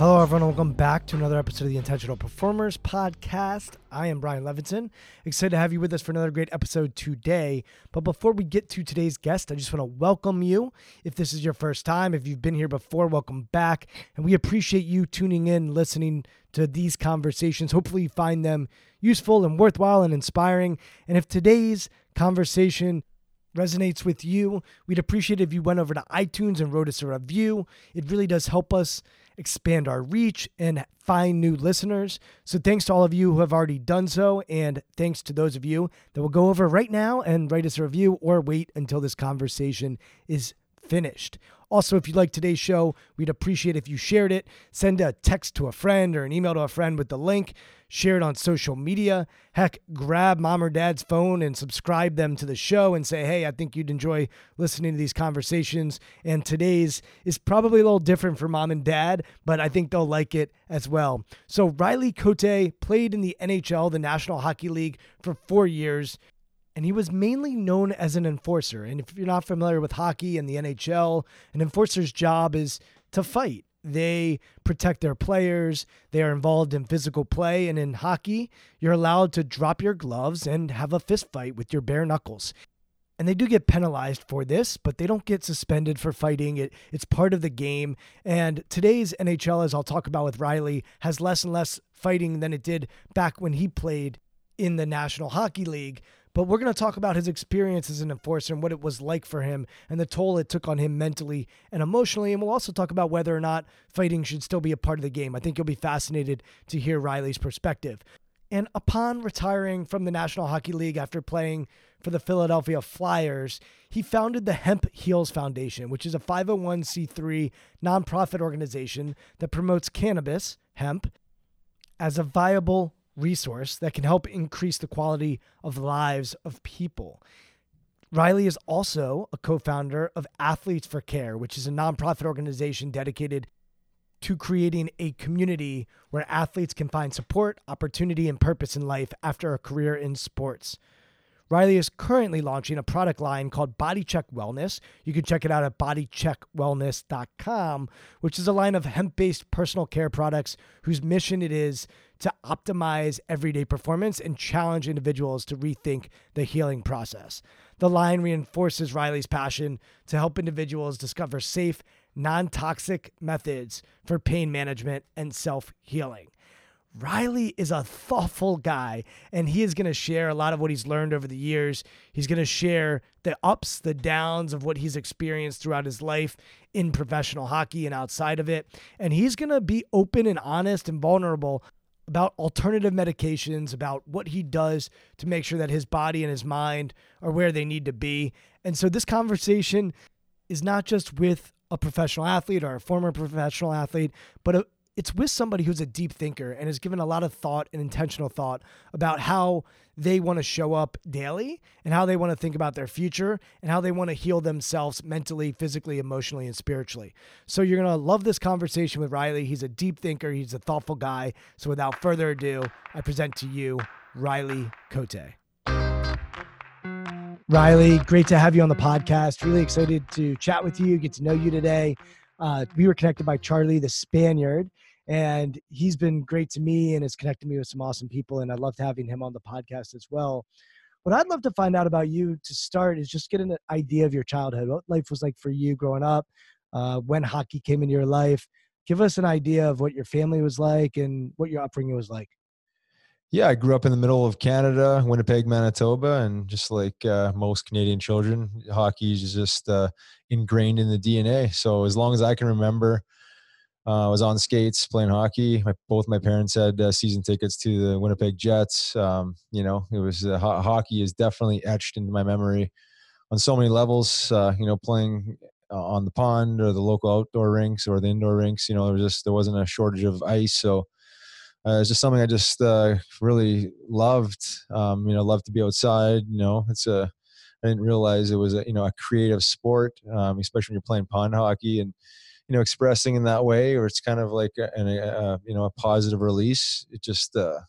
Hello, everyone. Welcome back to another episode of the Intentional Performers Podcast. I am Brian Levinson. Excited to have you with us for another great episode today. But before we get to today's guest, I just want to welcome you. If this is your first time, if you've been here before, welcome back. And we appreciate you tuning in, listening to these conversations. Hopefully, you find them useful and worthwhile and inspiring. And if today's conversation resonates with you, we'd appreciate it if you went over to iTunes and wrote us a review. It really does help us expand our reach and find new listeners. So thanks to all of you who have already done so, and thanks to those of you that will go over right now and write us a review or wait until this conversation is finished. Also, if you like today's show, we'd appreciate if you shared it. Send a text to a friend or an email to a friend with the link. Share it on social media. Heck, grab mom or dad's phone and subscribe them to the show and say, hey, I think you'd enjoy listening to these conversations. And today's is probably a little different for mom and dad, but I think they'll like it as well. So, Riley Cote played in the NHL, the National Hockey League, for four years and he was mainly known as an enforcer. And if you're not familiar with hockey and the NHL, an enforcer's job is to fight. They protect their players, they are involved in physical play, and in hockey, you're allowed to drop your gloves and have a fist fight with your bare knuckles. And they do get penalized for this, but they don't get suspended for fighting. It it's part of the game. And today's NHL, as I'll talk about with Riley, has less and less fighting than it did back when he played in the National Hockey League. But we're going to talk about his experience as an enforcer and what it was like for him and the toll it took on him mentally and emotionally. And we'll also talk about whether or not fighting should still be a part of the game. I think you'll be fascinated to hear Riley's perspective. And upon retiring from the National Hockey League after playing for the Philadelphia Flyers, he founded the Hemp Heals Foundation, which is a 501c3 nonprofit organization that promotes cannabis, hemp, as a viable resource that can help increase the quality of lives of people. Riley is also a co founder of Athletes for Care, which is a nonprofit organization dedicated to creating a community where athletes can find support, opportunity, and purpose in life after a career in sports. Riley is currently launching a product line called Body Check Wellness. You can check it out at bodycheckwellness.com, which is a line of hemp based personal care products whose mission it is to optimize everyday performance and challenge individuals to rethink the healing process. The line reinforces Riley's passion to help individuals discover safe, non toxic methods for pain management and self healing. Riley is a thoughtful guy, and he is going to share a lot of what he's learned over the years. He's going to share the ups, the downs of what he's experienced throughout his life in professional hockey and outside of it. And he's going to be open and honest and vulnerable about alternative medications, about what he does to make sure that his body and his mind are where they need to be. And so this conversation is not just with a professional athlete or a former professional athlete, but a, it's with somebody who's a deep thinker and has given a lot of thought and intentional thought about how they want to show up daily and how they want to think about their future and how they want to heal themselves mentally, physically, emotionally, and spiritually. So you're going to love this conversation with Riley. He's a deep thinker, he's a thoughtful guy. So without further ado, I present to you Riley Cote. Riley, great to have you on the podcast. Really excited to chat with you, get to know you today. Uh, we were connected by Charlie the Spaniard, and he's been great to me and has connected me with some awesome people. And I loved having him on the podcast as well. What I'd love to find out about you to start is just get an idea of your childhood, what life was like for you growing up, uh, when hockey came into your life. Give us an idea of what your family was like and what your upbringing was like. Yeah, I grew up in the middle of Canada, Winnipeg, Manitoba, and just like uh, most Canadian children, hockey is just uh, ingrained in the DNA. So as long as I can remember, I was on skates playing hockey. My, both my parents had uh, season tickets to the Winnipeg Jets. Um, you know, it was uh, ho- hockey is definitely etched into my memory on so many levels. Uh, you know, playing on the pond or the local outdoor rinks or the indoor rinks. You know, there was just there wasn't a shortage of ice, so uh, it's just something I just uh, really loved. Um, you know, love to be outside. You know, it's a I didn't realize it was a you know a creative sport, um, especially when you're playing pond hockey and you know expressing in that way, or it's kind of like a, a you know a positive release. It just uh,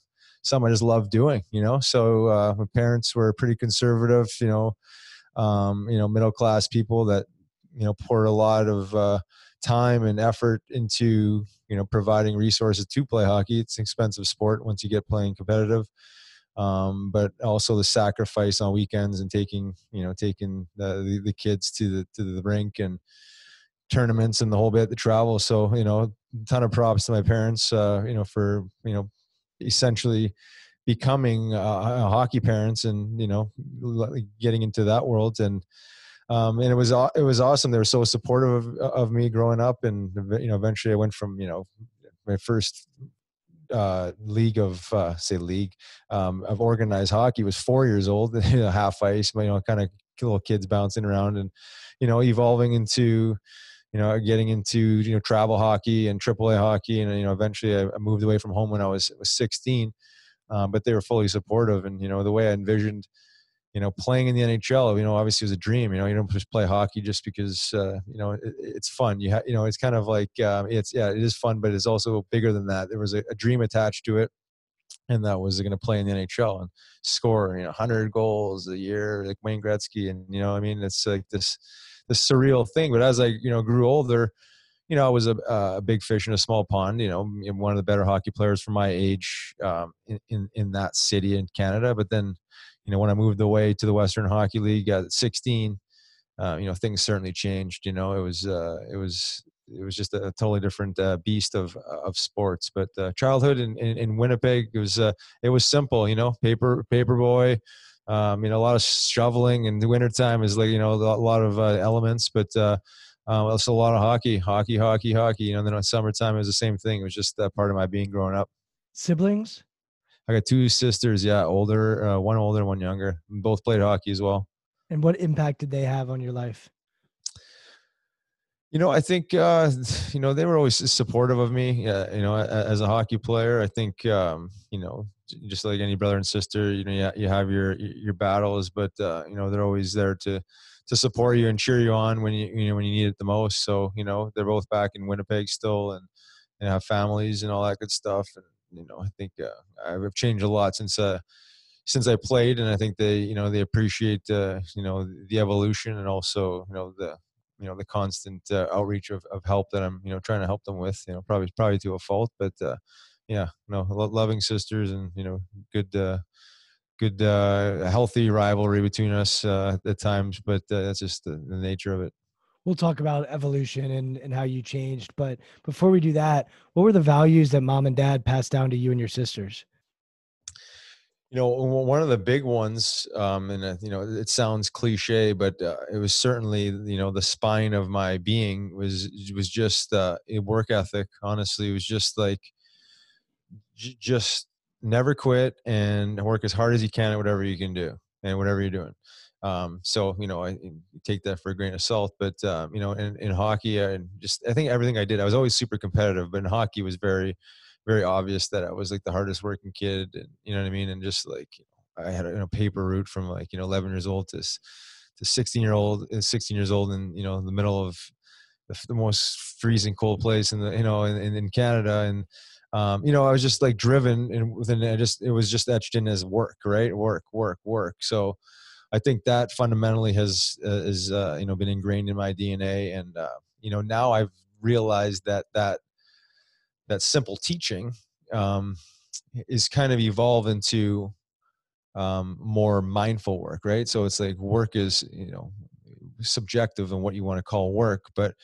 something I just love doing. You know, so uh, my parents were pretty conservative. You know, um, you know middle class people that you know poured a lot of uh, time and effort into you know providing resources to play hockey. It's an expensive sport once you get playing competitive. Um, but also the sacrifice on weekends and taking you know taking the, the, the kids to the to the rink and tournaments and the whole bit the travel. So you know a ton of props to my parents uh, you know for you know essentially becoming uh, hockey parents and you know getting into that world. And um, and it was it was awesome. They were so supportive of, of me growing up, and you know, eventually I went from you know my first uh, league of uh, say league um, of organized hockey was four years old, you know, half ice, you know, kind of little kids bouncing around, and you know, evolving into you know getting into you know travel hockey and AAA hockey, and you know, eventually I, moved away from home when I was was 16. Um, but they were fully supportive, and you know, the way I envisioned you know, playing in the NHL, you know, obviously was a dream. You know, you don't just play hockey just because uh, you know it, it's fun. You have, you know, it's kind of like um, it's yeah, it is fun, but it's also bigger than that. There was a, a dream attached to it, and that was going to play in the NHL and score you know 100 goals a year like Wayne Gretzky, and you know, I mean, it's like this this surreal thing. But as I you know grew older, you know, I was a, a big fish in a small pond. You know, one of the better hockey players for my age um, in, in in that city in Canada, but then you know, when I moved away to the Western Hockey League at 16, uh, you know, things certainly changed. You know, it was uh, it was it was just a totally different uh, beast of of sports. But uh, childhood in, in, in, Winnipeg it was uh, it was simple. You know, paper paper boy. Um, you know, a lot of shoveling in the wintertime is like you know a lot of uh, elements, but uh, um, also a lot of hockey, hockey, hockey, hockey. You know, then in summertime it was the same thing. It was just a part of my being growing up. Siblings? I got two sisters. Yeah, older, uh, one older, one younger. Both played hockey as well. And what impact did they have on your life? You know, I think uh, you know they were always supportive of me. Uh, you know, as a hockey player, I think um, you know just like any brother and sister, you know, you, have your your battles, but uh, you know they're always there to to support you and cheer you on when you you know when you need it the most. So you know they're both back in Winnipeg still, and and have families and all that good stuff. And you know, I think uh, I've changed a lot since uh, since I played, and I think they, you know, they appreciate, uh, you know, the evolution and also, you know, the, you know, the constant uh, outreach of, of help that I'm, you know, trying to help them with. You know, probably probably to a fault, but uh, yeah, no, loving sisters and you know, good. Uh, good uh, healthy rivalry between us uh, at times but uh, that's just the, the nature of it we'll talk about evolution and, and how you changed. But before we do that, what were the values that mom and dad passed down to you and your sisters? You know, one of the big ones, um, and uh, you know, it sounds cliche, but uh, it was certainly you know the spine of my being was was just uh, a work ethic. Honestly, it was just like j- just never quit and work as hard as you can at whatever you can do and whatever you're doing Um, so you know, I take that for a grain of salt. But um, you know, in, in hockey, and just I think everything I did, I was always super competitive. But in hockey, was very, very obvious that I was like the hardest working kid, and you know what I mean. And just like I had a you know, paper route from like you know 11 years old to to 16 year old, uh, 16 years old, and you know in the middle of the, the most freezing cold place in the you know in, in Canada and um, you know, I was just like driven and within I just it was just etched in as work, right? Work, work, work. So I think that fundamentally has uh, is uh, you know been ingrained in my DNA, and uh, you know now I've realized that that that simple teaching um, is kind of evolve into um, more mindful work, right? So it's like work is you know subjective and what you want to call work, but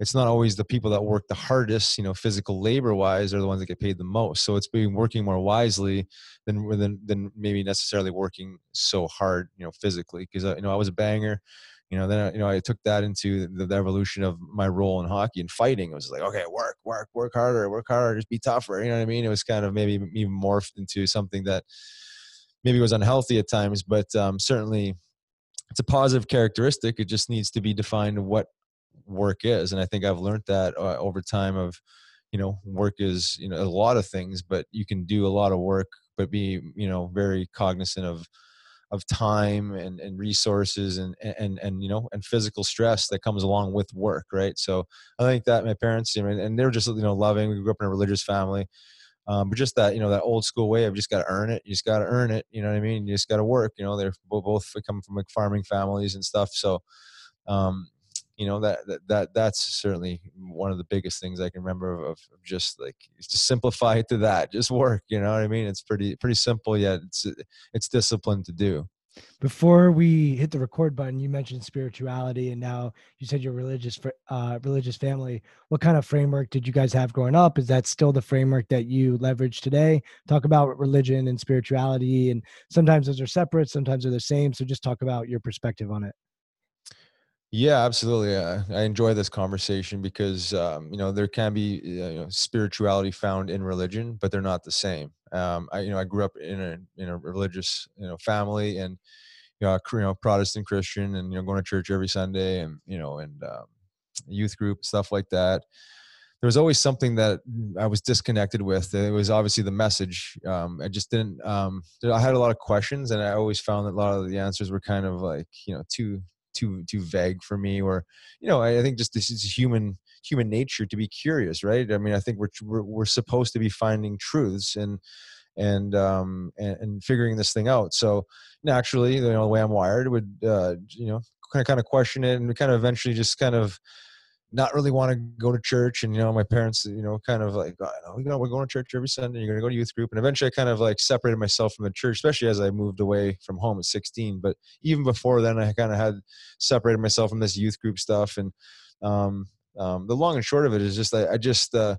it's not always the people that work the hardest, you know, physical labor wise, are the ones that get paid the most. So it's being working more wisely than than than maybe necessarily working so hard, you know, physically. Because uh, you know, I was a banger. You know, then I, you know I took that into the, the, evolution of my role in hockey and fighting. It was like, okay, work, work, work harder, work harder, just be tougher. You know what I mean? It was kind of maybe even morphed into something that maybe was unhealthy at times, but um, certainly it's a positive characteristic. It just needs to be defined what work is and i think i've learned that uh, over time of you know work is you know a lot of things but you can do a lot of work but be you know very cognizant of of time and, and resources and, and and you know and physical stress that comes along with work right? So i think that my parents you know and they were just you know loving we grew up in a religious family um, but just that you know that old school way of just got to earn it you just got to earn it you know what i mean? You just got to work you know? They're both come from like farming families and stuff so um, you know that, that that that's certainly one of the biggest things I can remember of, of just like to simplify it to that just work you know what I mean? It's pretty pretty simple yet it's it's discipline to do. Before we hit the record button you mentioned spirituality and now you said your religious uh, religious family. What kind of framework did you guys have growing up? Is that still the framework that you leverage today? Talk about religion and spirituality and sometimes those are separate sometimes they're the same so just talk about your perspective on it yeah, absolutely. Uh, I enjoy this conversation because um, you know there can be you know, spirituality found in religion, but they're not the same. Um, I you know I grew up in a in a religious you know family and you know, you know Protestant Christian and you know going to church every Sunday and you know and um, youth group stuff like that. There was always something that I was disconnected with. It was obviously the message. Um, I just didn't. Um, I had a lot of questions, and I always found that a lot of the answers were kind of like you know too too too vague for me or you know i, think just this is human human nature to be curious right? I mean i think we're we're, we're supposed to be finding truths and and um and, and, figuring this thing out. So naturally you know the way i'm wired would uh you know kind of kind of question it and kind of eventually just kind of not really want to go to church and you know my parents you know kind of like oh, you know we're going to church every sunday you're going to go to youth group and eventually i kind of like separated myself from the church especially as i moved away from home at 16 but even before then i kind of had separated myself from this youth group stuff and um, um, the long and short of it is just i, I just uh,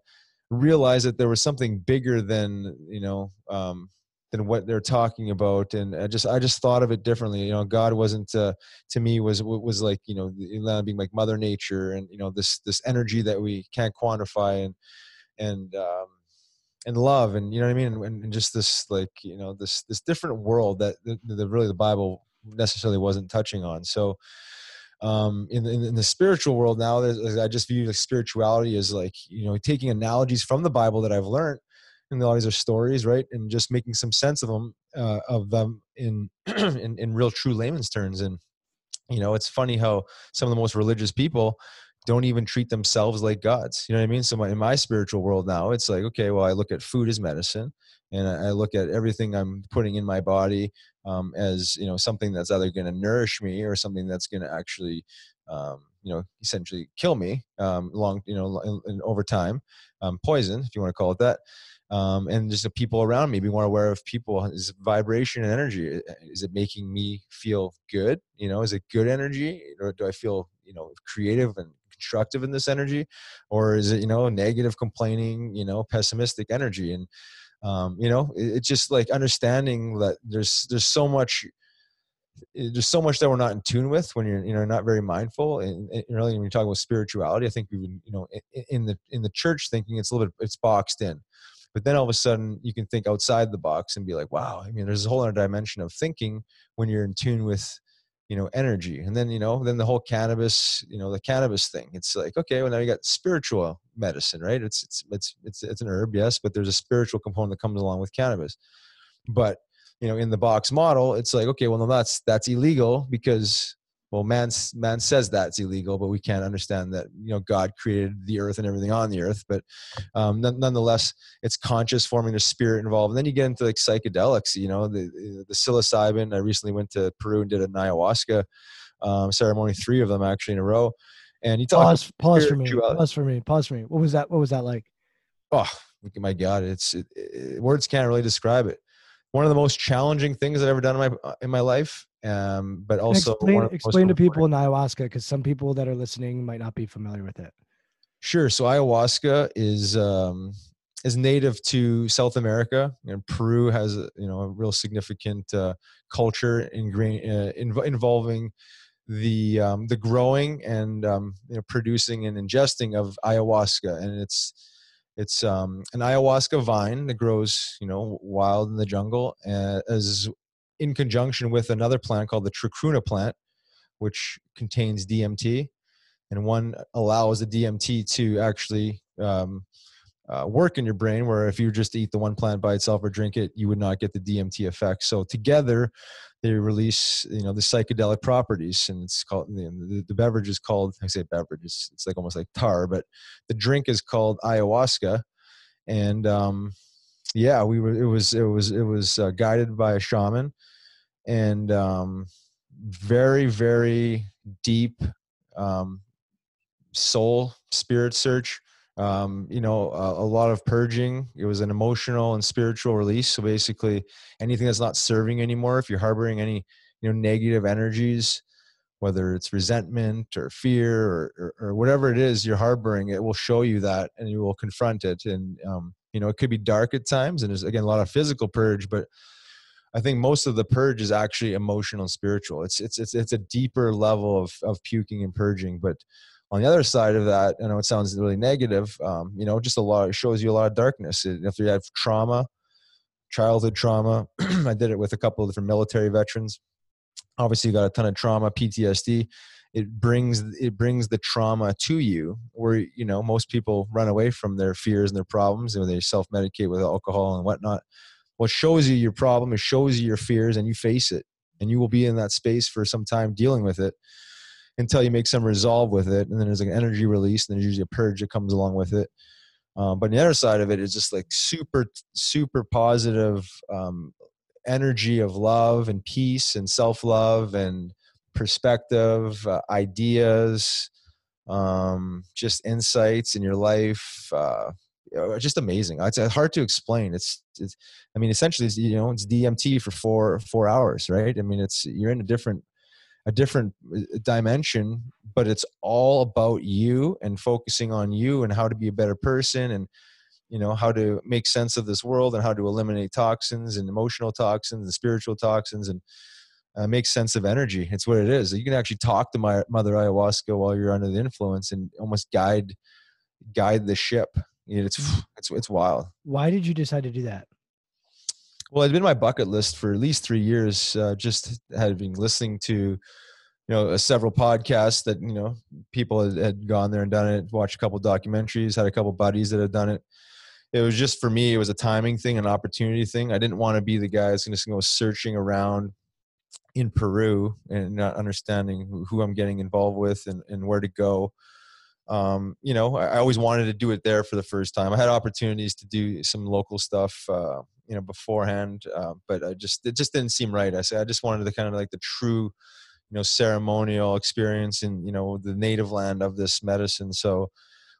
realized that there was something bigger than you know um, than what they're talking about and i just i just thought of it differently you know god wasn't uh, to me was was like you know being like mother nature and you know this this energy that we can't quantify and and um and love and you know what i mean? And, and just this like you know this this different world that the, the really the bible necessarily wasn't touching on. So um, in, in, in, the spiritual world now, I just view like spirituality as like you know taking analogies from the Bible that I've learned and all these are stories, right? And just making some sense of them, uh, of them in, in in real true layman's terms. And you know, it's funny how some of the most religious people don't even treat themselves like gods. You know what I mean? So my, in my spiritual world now, it's like, okay, well, I look at food as medicine, and I, I look at everything I'm putting in my body um, as you know something that's either going to nourish me or something that's going to actually, um, you know, essentially kill me um, long, you know, in, in over time, um, poison, if you want to call it that um, and just the people around me be more aware of people is vibration and energy is it making me feel good? You know is it good energy? Or do i feel you know creative and constructive in this energy? Or is it you know negative complaining you know pessimistic energy? And um, you know it's it just like understanding that there's there's so much there's so much that we're not in tune with when you're you know not very mindful. And, and really when you talk about spirituality i think we've been you know in, in the in the church thinking it's a little bit it's boxed in but then all of a sudden you can think outside the box and be like wow i mean there's a whole other dimension of thinking when you're in tune with you know energy. And then you know then the whole cannabis you know the cannabis thing it's like okay well now you got spiritual medicine right? It's it's it's it's, it's an herb yes but there's a spiritual component that comes along with cannabis. But you know in the box model it's like okay well no that's that's illegal because well man man says that's illegal but we can't understand that you know god created the earth and everything on the earth but um, nonetheless it's conscious forming a spirit involved. And then you get into like psychedelics you know the the psilocybin. I recently went to peru and did an ayahuasca um, ceremony three of them actually in a row. And you talk pause, pause for me pause for me pause for me. What was that what was that like? Oh my god it's it, it, words can't really describe it. One of the most challenging things I've ever done in my in my life. Um, but also explain, explain to people in ayahuasca because some people that are listening might not be familiar with it. Sure. So ayahuasca is um, is native to South America, and Peru has a, you know a real significant uh, culture ingra- uh, inv- involving the um, the growing and um, you know, producing and ingesting of ayahuasca, and it's it's um, an ayahuasca vine that grows, you know, wild in the jungle, uh, as in conjunction with another plant called the chacruna plant, which contains DMT, and one allows the DMT to actually um, uh, work in your brain. Where if you just eat the one plant by itself or drink it, you would not get the DMT effect. So together, they release you know the psychedelic properties and it's called the, the beverage is called i say beverage it's, it's like almost like tar but the drink is called ayahuasca and um yeah we were it was it was it was uh, guided by a shaman and um very very deep um soul spirit search um, you know, a, a, lot of purging. It was an emotional and spiritual release. So basically, anything that's not serving anymore, if you're harboring any, you know, negative energies, whether it's resentment or fear or, or, or whatever it is you're harboring, it will show you that and you will confront it. And, um, you know, it could be dark at times. And there's, again, a lot of physical purge, but I think most of the purge is actually emotional and spiritual. It's, it's, it's, it's a deeper level of, of puking and purging, but, on the other side of that, I know it sounds really negative. Um, you know, just a lot. It shows you a lot of darkness. If you have trauma, childhood trauma, I did it with a couple of different military veterans. Obviously, you got a ton of trauma, PTSD. It brings it brings the trauma to you, where you know most people run away from their fears and their problems, and they self medicate with alcohol and whatnot. What shows you your problem, it shows you your fears, and you face it, and you will be in that space for some time dealing with it until you make some resolve with it. And then there's like an energy release, and there's usually a purge that comes along with it. Um, but the other side of it is just like super, super positive um, energy of love and peace and self love and perspective, uh, ideas, um, just insights in your life. Uh, just amazing. It's hard to explain. It's, it's, I mean, essentially, it's, you know, it's DMT for four four hours, right? I mean, it's you're in a different a different uh, dimension but it's all about you and focusing on you and how to be a better person and you know how to make sense of this world and how to eliminate toxins and emotional toxins and spiritual toxins and uh, make sense of energy it's what it is you can actually talk to my mother ayahuasca while you're under the influence and almost guide guide the ship it's it's it's wild why did you decide to do that well, it's been my bucket list for at least three years. Uh, just had been listening to, you know, uh, several podcasts that you know people had, had, gone there and done it. Watched a couple documentaries. Had a couple buddies that had done it. It was just for me. It was a timing thing, an opportunity thing. I didn't want to be the guy that's going to go searching around in Peru and not understanding who I'm getting involved with and, and where to go. Um, you know, I, always wanted to do it there for the first time. I had opportunities to do some local stuff. Uh, you know beforehand uh, but i just it just didn't seem right i said i just wanted the kind of like the true you know ceremonial experience in you know the native land of this medicine so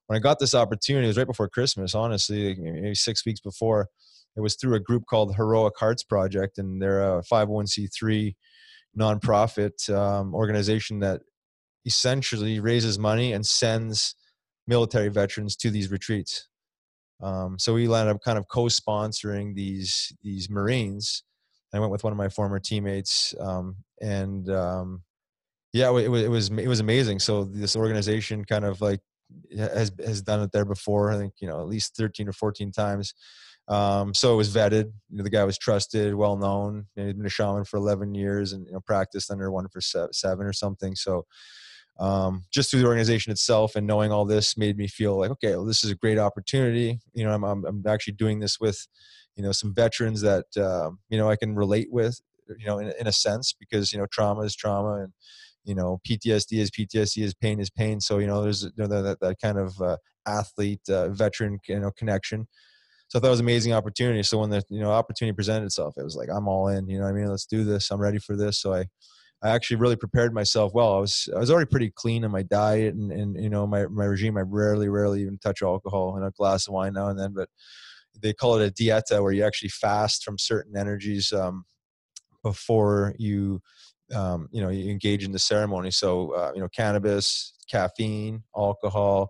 when i got this opportunity it was right before christmas honestly maybe six weeks before it was through a group called heroic hearts project and they're a 501c3 nonprofit um, organization that essentially raises money and sends military veterans to these retreats um, so we ended up kind of co-sponsoring these these Marines. I went with one of my former teammates, um, and um, yeah, it, was, it, was it was amazing. So this organization kind of like has has done it there before. I think you know at least thirteen or fourteen times. Um, so it was vetted. You know, the guy was trusted, well known. You know, he'd been a shaman for 11 years and you know practiced under one for seven or something. So um, just through the organization itself and knowing all this made me feel like okay, well, this is a great opportunity. You know, I'm I'm, I'm actually doing this with you know some veterans that uh, you know I can relate with. You know, in, in a sense because you know trauma is trauma and you know PTSD is PTSD is pain is pain. So you know there's you know, that that kind of uh, athlete uh, veteran you know connection so I thought it was an amazing opportunity. So when the you know opportunity presented itself, it was like I'm all in. You know, I mean, let's do this. I'm ready for this. So I, I actually really prepared myself well. I was I was already pretty clean in my diet and and you know my my regime. I rarely rarely even touch alcohol and a glass of wine now and then. But they call it a dieta where you actually fast from certain energies um, before you um, you know you engage in the ceremony. So uh, you know cannabis, caffeine, alcohol,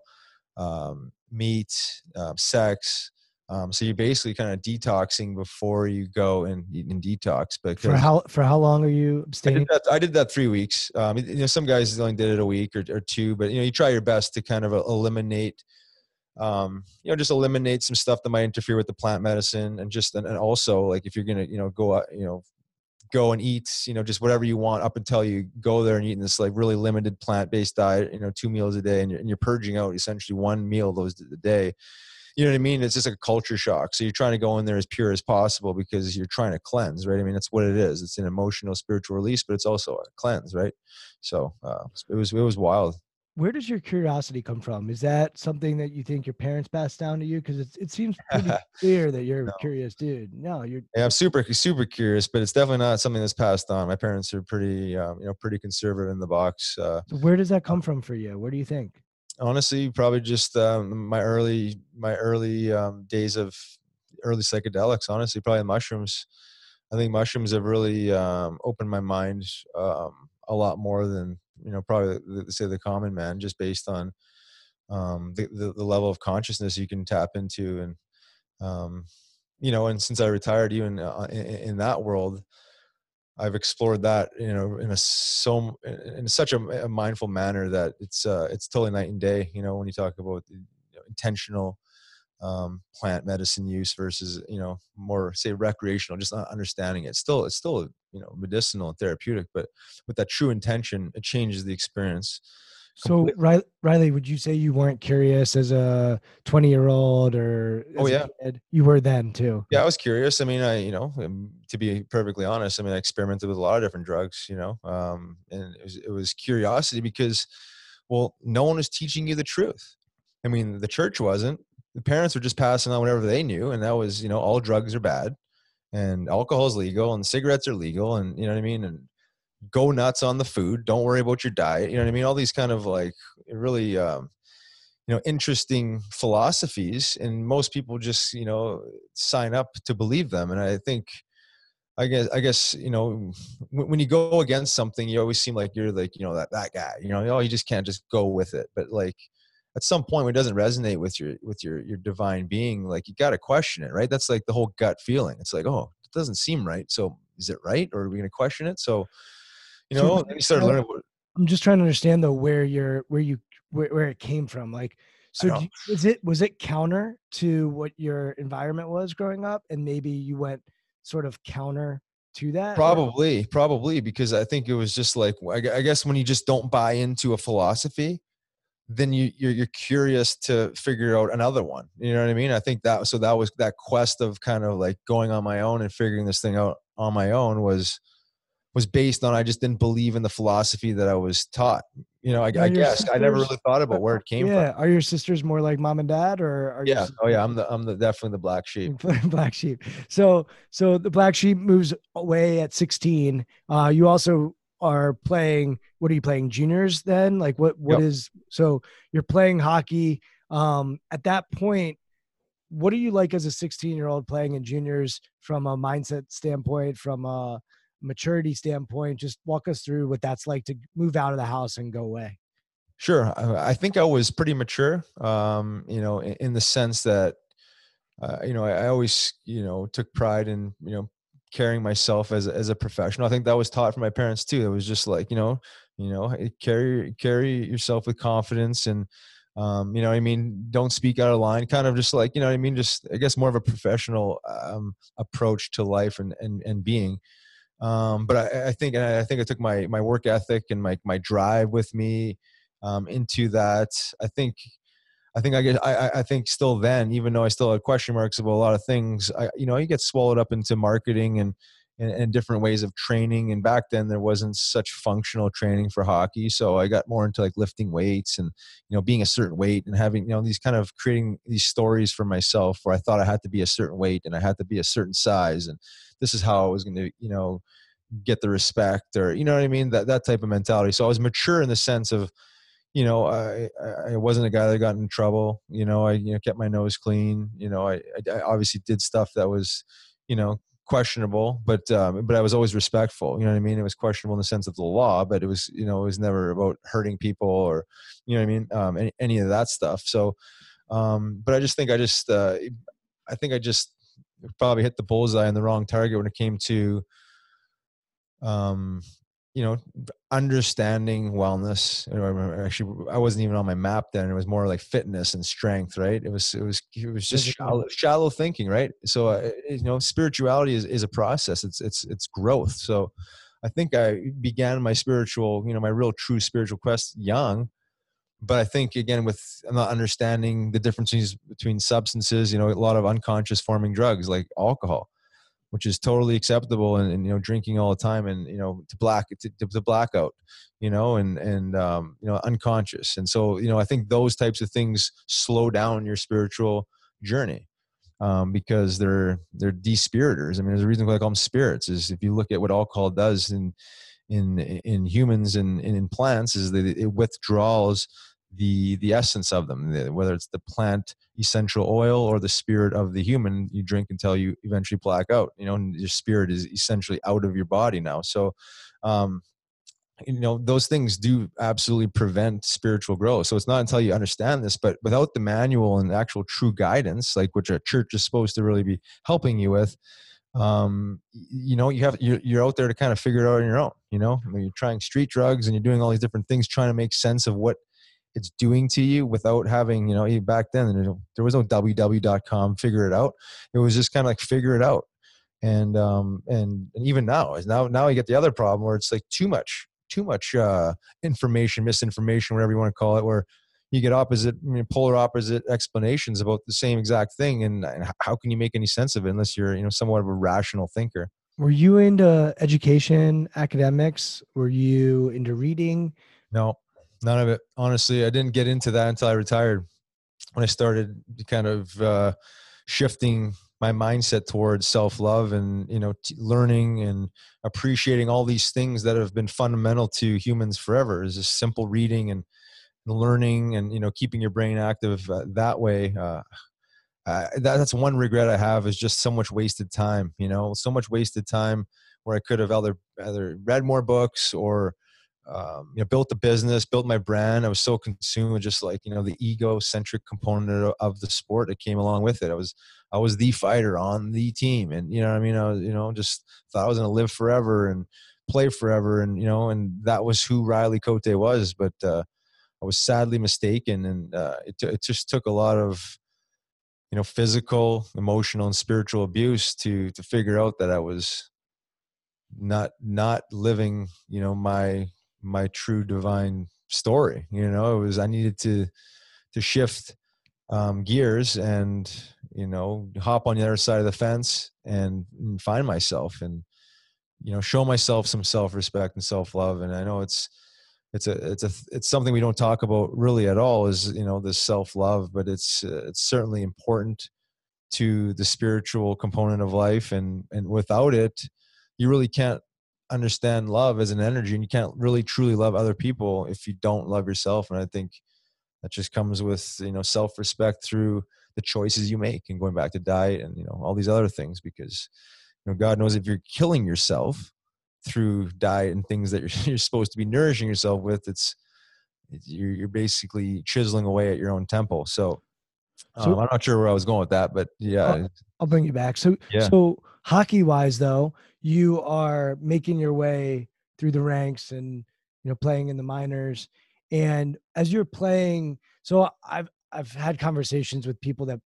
um, meat, uh, sex um, so you're basically kind of detoxing before you go and, and detox. But for how for how long are you abstaining? I did that, I did that three weeks. Um, you know, some guys only did it a week or, or two, but you know, you try your best to kind of eliminate, um, you know, just eliminate some stuff that might interfere with the plant medicine, and just and, and also like if you're gonna you know go out, you know go and eat you know just whatever you want up until you go there and eat this like really limited plant-based diet you know two meals a day and you're, and you're purging out essentially one meal those a day you know what I mean? It's just like a culture shock. So you're trying to go in there as pure as possible because you're trying to cleanse, right? I mean, that's what it is. It's an emotional, spiritual release, but it's also a cleanse, right? So uh, it was it was wild. Where does your curiosity come from? Is that something that you think your parents passed down to you? Because it it seems pretty clear that you're no. a curious dude. No, you're. Yeah, I'm super super curious, but it's definitely not something that's passed on. My parents are pretty, um, you know, pretty conservative in the box. Uh, where does that come from for you? Where do you think? Honestly probably just um, my early my early um, days of early psychedelics honestly probably mushrooms. I think mushrooms have really um, opened my mind um, a lot more than you know probably say the common man just based on um, the, the, the level of consciousness you can tap into and um, you know and since i retired even uh, in, in that world I've explored that, you know, in a so in such a, a mindful manner that it's uh, it's totally night and day. You know, when you talk about you know, intentional um, plant medicine use versus you know more say recreational, just not understanding it. Still, it's still you know medicinal and therapeutic, but with that true intention, it changes the experience. So Riley, would you say you weren't curious as a 20 year old or oh yeah, you were then too? Yeah, I was curious. I mean, I you know, um, to be perfectly honest, I mean, I experimented with a lot of different drugs, you know, um, and it was, it was curiosity because, well, no one was teaching you the truth. I mean, the church wasn't. The parents were just passing on whatever they knew, and that was you know all drugs are bad, and alcohol is legal, and cigarettes are legal, and you know what I mean, and go nuts on the food. Don't worry about your diet. You know what I mean? All these kind of like really, um, you know, interesting philosophies, and most people just you know sign up to believe them. And I think, I guess, I guess you know, when, when you go against something, you always seem like you're like you know that that guy. You know, oh, you just can't just go with it. But like at some point when it doesn't resonate with your with your your divine being like you got to question it right that's like the whole gut feeling it's like oh it doesn't seem right so is it right or are we going to question it so you know, so, you start learning. What, I'm just trying to understand though where you're where you where, where it came from. Like, so you, was it was it counter to what your environment was growing up, and maybe you went sort of counter to that? Probably, or? probably because I think it was just like I guess when you just don't buy into a philosophy, then you you're, you're curious to figure out another one. You know what I mean? I think that so that was that quest of kind of like going on my own and figuring this thing out on my own was was based on I just didn't believe in the philosophy that I was taught. You know, I, I guess sisters, I never really thought about where it came yeah. from. Are your sisters more like mom and dad, or are yeah? Oh yeah, I'm the I'm the definitely the black sheep. black sheep. So so the black sheep moves away at 16. Uh, you also are playing. What are you playing? Juniors then? Like what what yep. is so you're playing hockey. Um, at that point, what are you like as a 16 year old playing in juniors from a mindset standpoint, from a maturity standpoint just walk us through what that's like to move out of the house and go away sure i think i was pretty mature um, you know in, the sense that uh, you know I, always you know took pride in you know carrying myself as as a professional i think that was taught from my parents too it was just like you know you know carry carry yourself with confidence and Um, you know I mean? Don't speak out of line. Kind of just like you know I mean. Just I guess more of a professional um, approach to life and and and being. Um, but I, I think I think I took my my work ethic and my my drive with me um, into that. I think I think I get I, I think still then, even though I still had question marks about a lot of things, I you know you get swallowed up into marketing and, and and, different ways of training. And back then there wasn't such functional training for hockey, so I got more into like lifting weights and you know being a certain weight and having you know these kind of creating these stories for myself where I thought I had to be a certain weight and I had to be a certain size and this is how I was going to you know get the respect or you know what I mean that that type of mentality. So I was mature in the sense of you know, I, I wasn't a guy that got in trouble. You know, I you know kept my nose clean. You know, I, I obviously did stuff that was, you know, questionable, but um, but I was always respectful. You know what I mean? It was questionable in the sense of the law, but it was you know it was never about hurting people or you know what I mean um, any any of that stuff. So, um, but I just think I just uh, I think I just probably hit the bullseye on the wrong target when it came to um you know understanding wellness actually i wasn't even on my map then it was more like fitness and strength right? It was it was it was just shallow, shallow thinking right? So uh, you know spirituality is, is a process it's it's it's growth. So i think i began my spiritual you know my real true spiritual quest young but i think again with not understanding the differences between substances you know a lot of unconscious forming drugs like alcohol which is totally acceptable and, and, you know drinking all the time and you know to black to, to blackout you know and and um, you know unconscious. And so you know i think those types of things slow down your spiritual journey um, because they're they're despiriters. I mean there's a reason why they call them spirits is if you look at what alcohol does in in in humans and, and in plants is that it withdraws the the essence of them whether it's the plant essential oil or the spirit of the human you drink until you eventually black out you know and your spirit is essentially out of your body now so um you know those things do absolutely prevent spiritual growth so it's not until you understand this but without the manual and actual true guidance like which a church is supposed to really be helping you with um, you know, you have you're, you're out there to kind of figure it out on your own. You know, I mean, you're trying street drugs and you're doing all these different things, trying to make sense of what it's doing to you without having, you know, back then there was no www.com figure it out. It was just kind of like figure it out. And, um, and, and even now, now, now you get the other problem where it's like too much, too much, uh, information, misinformation, whatever you want to call it, where you get opposite, I mean, polar opposite explanations about the same exact thing. And, and how can you make any sense of it unless you're, you know, somewhat of a rational thinker? Were you into education, academics? Were you into reading? No, none of it. Honestly, I didn't get into that until I retired. When I started kind of uh, shifting my mindset towards self-love and you know t- learning and appreciating all these things that have been fundamental to humans forever is just simple reading and learning and you know keeping your brain active uh, that way uh, uh, that, that's one regret i have is just so much wasted time you know so much wasted time where i could have either either read more books or um, you know, built the business, built my brand. I was so consumed with just like you know the egocentric component of the sport that came along with it. I was I was the fighter on the team, and you know I mean. I was you know just thought I was going to live forever and play forever, and you know, and that was who Riley Cote was. But uh, I was sadly mistaken, and uh, it it just took a lot of you know physical, emotional, and spiritual abuse to to figure out that I was not not living you know my my true divine story you know? It was i needed to to shift um, gears and you know hop on the other side of the fence and, and find myself and you know show myself some self-respect and self-love. And i know it's it's a it's a it's something we don't talk about really at all is you know this self-love but it's uh, it's certainly important to the spiritual component of life. And and without it you really can't understand love as an energy and you can't really truly love other people if you don't love yourself and i think that just comes with you know self-respect through the choices you make and going back to diet and you know all these other things because you know god knows if you're killing yourself through diet and things that you're, you're supposed to be nourishing yourself with it's, it's you're, you're basically chiseling away at your own temple so, um, so i'm not sure where i was going with that but yeah i'll, I'll bring you back so yeah. so hockey wise though you are making your way through the ranks and you know playing in the minors And as you're playing, so I've I've had conversations with people that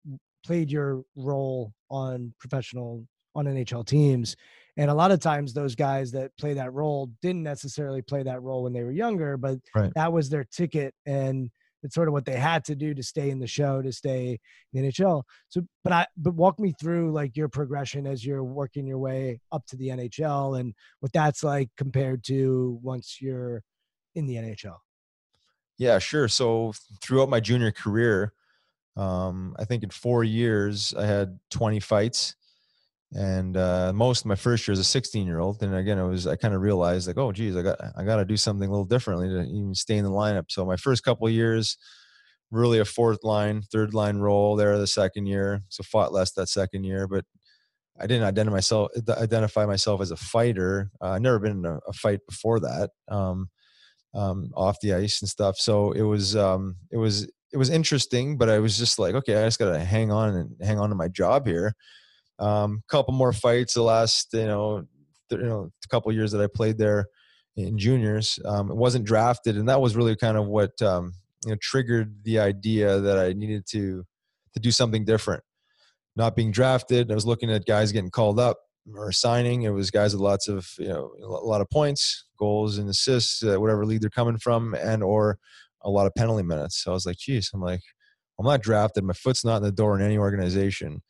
played your role on professional on NHL teams. And a lot of times those guys that play that role didn't necessarily play that role when they were younger, but Right. that was their ticket and it's sort of what they had to do to stay in the show, to stay in the NHL. So but I but walk me through like your progression as you're working your way up to the NHL and what that's like compared to once you're in the NHL. Yeah, sure. So throughout my junior career, um, I think in four years I had 20 fights, and uh, most of my first year as a 16 year old. And again, it was I kind of realized like, oh, geez, I got I got to do something a little differently to even stay in the lineup. So my first couple years, really a fourth line, third line role there the second year. So fought less that second year, but I didn't identify myself identify myself as a fighter. Uh, I never been in a, a fight before that. Um, um, off the ice and stuff. So it was um, it was it was interesting, but I was just like, okay, I just got to hang on and hang on to my job here. Um, couple more fights the last you know th- you know couple years that I played there in juniors. Um, it wasn't drafted, and that was really kind of what um, you know triggered the idea that I needed to to do something different. Not being drafted, I was looking at guys getting called up or signing. It was guys with lots of you know a lot of points, goals and assists, uh, whatever league they're coming from, and or a lot of penalty minutes. So I was like, geez, I'm like, I'm not drafted. My foot's not in the door in any organization.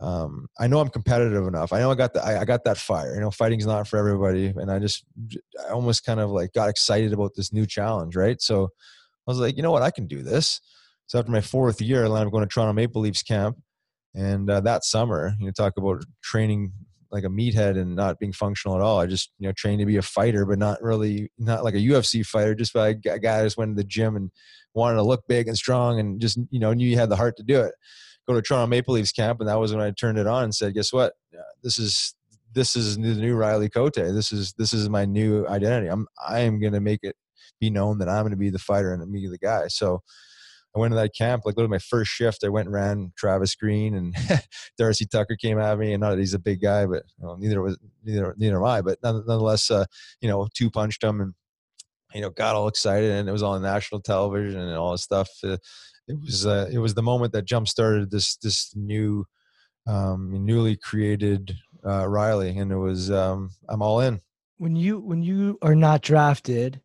Um, I know I'm competitive enough. I know I got the I, I got that fire. You know, fighting's not for everybody, and I just I almost kind of like got excited about this new challenge, right? So I was like, you know what, I can do this. So after my fourth year, I up going to Toronto Maple Leafs camp, and uh, that summer, you know, talk about training like a meathead and not being functional at all. I just you know trained to be a fighter, but not really not like a UFC fighter. Just like a guy just went to the gym and wanted to look big and strong, and just you know knew you had the heart to do it. Go to Toronto Maple Leafs camp, and that was when I turned it on and said, "Guess what? This is this is the new Riley Cote. This is this is my new identity. I'm I am going to make it be known that I'm going to be the fighter and be the guy." So. I went to that camp, like literally my first shift. I went and ran Travis Green and Darcy Tucker came at me, and not that he's a big guy, but you know, neither was neither neither am I. But nonetheless, uh, you know, two punched him and you know got all excited, and it was on national television and all this stuff. Uh, it was uh, it was the moment that jump started this this new um, newly created uh, Riley, and it was um, I'm all in. When you when you are not drafted,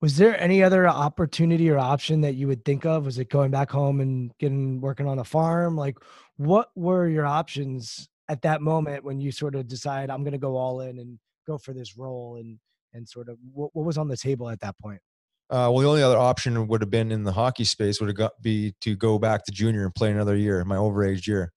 was there any other opportunity or option that you would think of? Was it going back home and getting working on a farm? Like, what were your options at that moment when you sort of decide I'm going to go all in and go for this role and and sort of what, what was on the table at that point? Uh, well, the only other option would have been in the hockey space would have got, be to go back to junior and play another year, my overage year.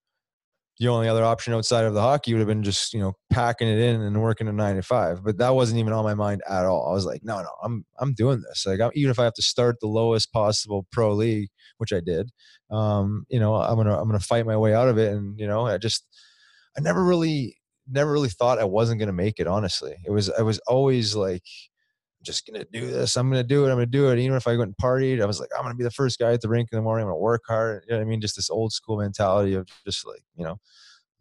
The only other option outside of the hockey would have been just you know packing it in and working a nine to five. But that wasn't even on my mind at all. I was like, no, no, I'm I'm doing this. Like I'm, even if I have to start the lowest possible pro league, which I did, um, you know, I'm gonna I'm gonna fight my way out of it. And you know, I just I never really never really thought I wasn't gonna make it. Honestly, it was I was always like just gonna do this. I'm gonna do it. I'm gonna do it. Even if I went and partied, I was like, I'm gonna be the first guy at the rink in the morning. I'm gonna work hard. You know what I mean? Just this old school mentality of just like you know,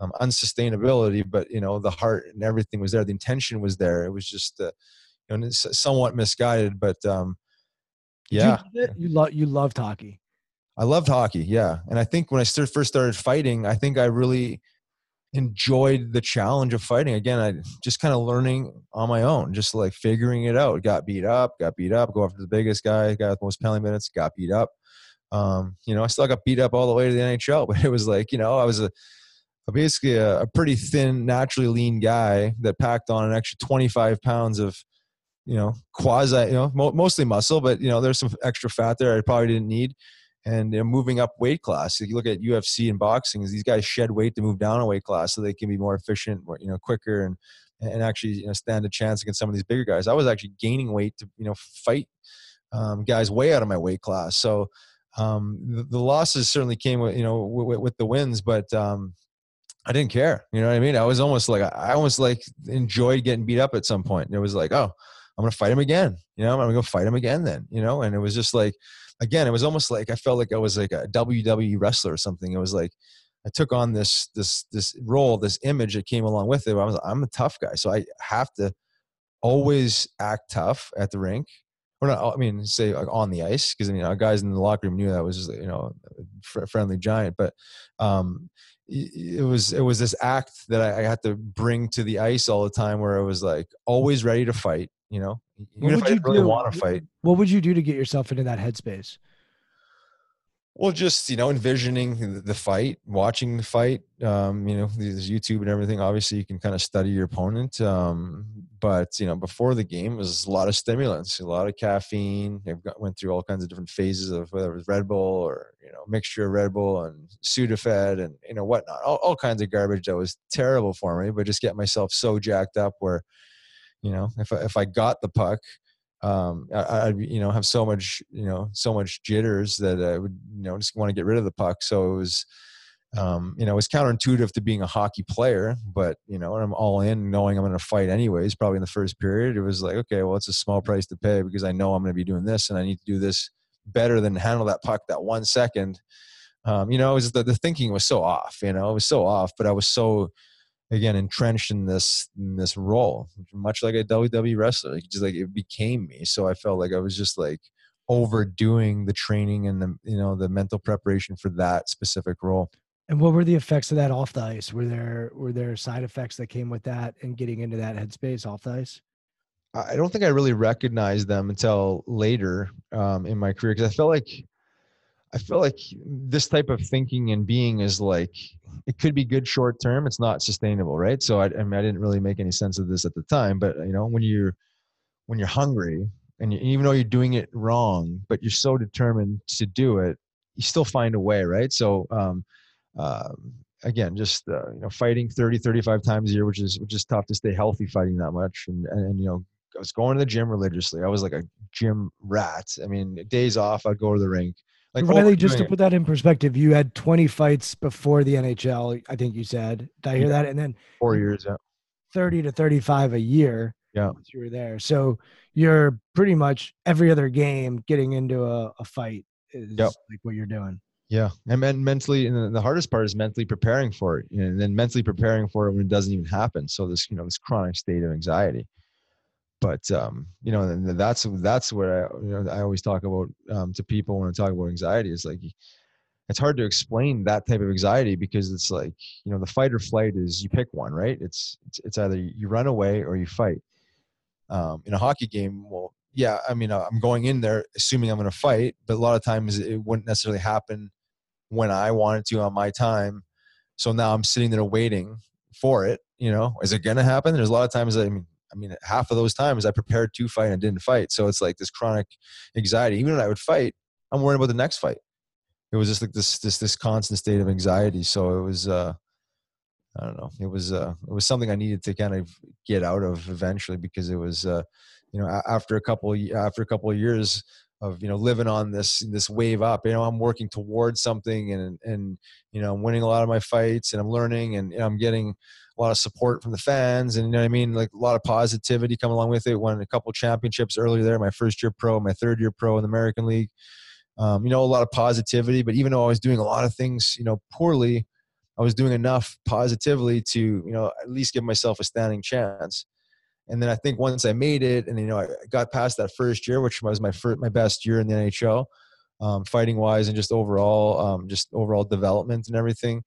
um, unsustainability. But you know, the heart and everything was there. The intention was there. It was just uh, you know somewhat misguided, but um, yeah, you, love you love you loved hockey. I loved hockey. Yeah, and I think when I first started fighting, I think I really enjoyed the challenge of fighting. Again i just kind of learning on my own just like figuring it out. Got beat up got beat up go after the biggest guy got the most penalty minutes got beat up. Um, you know i still got beat up all the way to the nhl but it was like you know i was a, basically a, a, pretty thin naturally lean guy that packed on an extra 25 pounds of you know quasi you know mo- mostly muscle but you know there's some extra fat there i probably didn't need and you know, moving up weight class. If you look at UFC and boxing, these guys shed weight to move down a weight class so they can be more efficient, more, you know, quicker, and and actually you know stand a chance against some of these bigger guys. I was actually gaining weight to you know fight um, guys way out of my weight class. So um, the, the, losses certainly came with you know with, with the wins, but um, I didn't care. You know what I mean? I was almost like I almost like enjoyed getting beat up at some point. It was like, oh, I'm gonna fight him again. You know, I'm gonna go fight him again then. You know, and it was just like again, it was almost like I felt like I was like a WWE wrestler or something. It was like I took on this this this role, this image that came along with it. I was I'm a tough guy, so I have to always act tough at the rink, or not, I mean, say like on the ice, because I mean, our guys in the locker room knew that was just, you know, a friendly giant, but um, it was it was this act that I, I had to bring to the ice all the time, where I was like always ready to fight. You know, even if I didn't really want to fight. What would you do to get yourself into that headspace? Well, just you know, envisioning the fight, watching the fight. Um, you know, there's YouTube and everything. Obviously, you can kind of study your opponent. Um, but you know, before the game was a lot of stimulants, a lot of caffeine. I went through all kinds of different phases of whether it was Red Bull or you know, mixture of Red Bull and Sudafed and you know whatnot. All, all kinds of garbage that was terrible for me. But just get myself so jacked up where, you know, if I, if I got the puck um, I, would you know have so much you know so much jitters that I would you know just want to get rid of the puck. So it was um, you know it was counterintuitive to being a hockey player, but you know I'm all in, knowing I'm going to fight anyways. Probably in the first period, it was like okay, well it's a small price to pay because I know I'm going to be doing this and I need to do this better than handle that puck that one second. Um, you know, it was the, the thinking was so off. You know, it was so off, but I was so again entrenched in this in this role, much like a WWE wrestler. Like just like it became me. So I felt like I was just like overdoing the training and the you know the mental preparation for that specific role. And what were the effects of that off the ice? Were there were there side effects that came with that and getting into that headspace off the ice? I don't think I really recognized them until later um, in my career because I felt like I feel like this type of thinking and being is like it could be good short term. It's not sustainable, right? So I, I mean, I didn't really make any sense of this at the time, but you know, when you're when you're hungry and you, even though you're doing it wrong, but you're so determined to do it, you still find a way, right? So um, uh, again, just uh, you know, fighting 30, 35 times a year, which is which is tough to stay healthy fighting that much, and and, and you know, I was going to the gym religiously. I was like a gym rat. I mean, days off, I'd go to the rink like Riley, just to put that in perspective, you had 20 fights before the NHL. I think you said. Did I hear yeah. that? And then four years, yeah. 30 to 35 a year. Yeah. Once you were there, so you're pretty much every other game getting into a, a fight is yep. like what you're doing. Yeah, and then mentally, and the hardest part is mentally preparing for it, and then mentally preparing for it when it doesn't even happen. So this, you know, this chronic state of anxiety but um, you know, and that's that's what I you know I always talk about um, to people when I talk about anxiety. Is like it's hard to explain that type of anxiety because it's like you know the fight or flight is you pick one, right? It's it's, it's either you run away or you fight. Um, in a hockey game, well, yeah, I mean, I'm going in there assuming I'm going to fight, but a lot of times it wouldn't necessarily happen when I wanted to on my time. So now I'm sitting there waiting for it. You know, is it going to happen? There's a lot of times I mean, I mean, half of those times I prepared to fight and didn't fight. So it's like this chronic anxiety. Even when I would fight, I'm worried about the next fight. It was just like this this this constant state of anxiety. So it was uh I don't know. It was uh it was something I needed to kind of get out of eventually because it was uh you know after a couple after a couple of years of you know living on this this wave up you know i'm working towards something and and you know i'm winning a lot of my fights and i'm learning and i'm getting a lot of support from the fans and you know what I mean? Like a lot of positivity come along with it. Won a couple championships earlier there my first year pro my third year pro in the American League. Um, you know a lot of positivity but even though I was doing a lot of things you know poorly I was doing enough positively to you know at least give myself a standing chance. And then I think once I made it and you know I got past that first year which was my first my best year in the NHL um, fighting wise and just overall um, just overall development and everything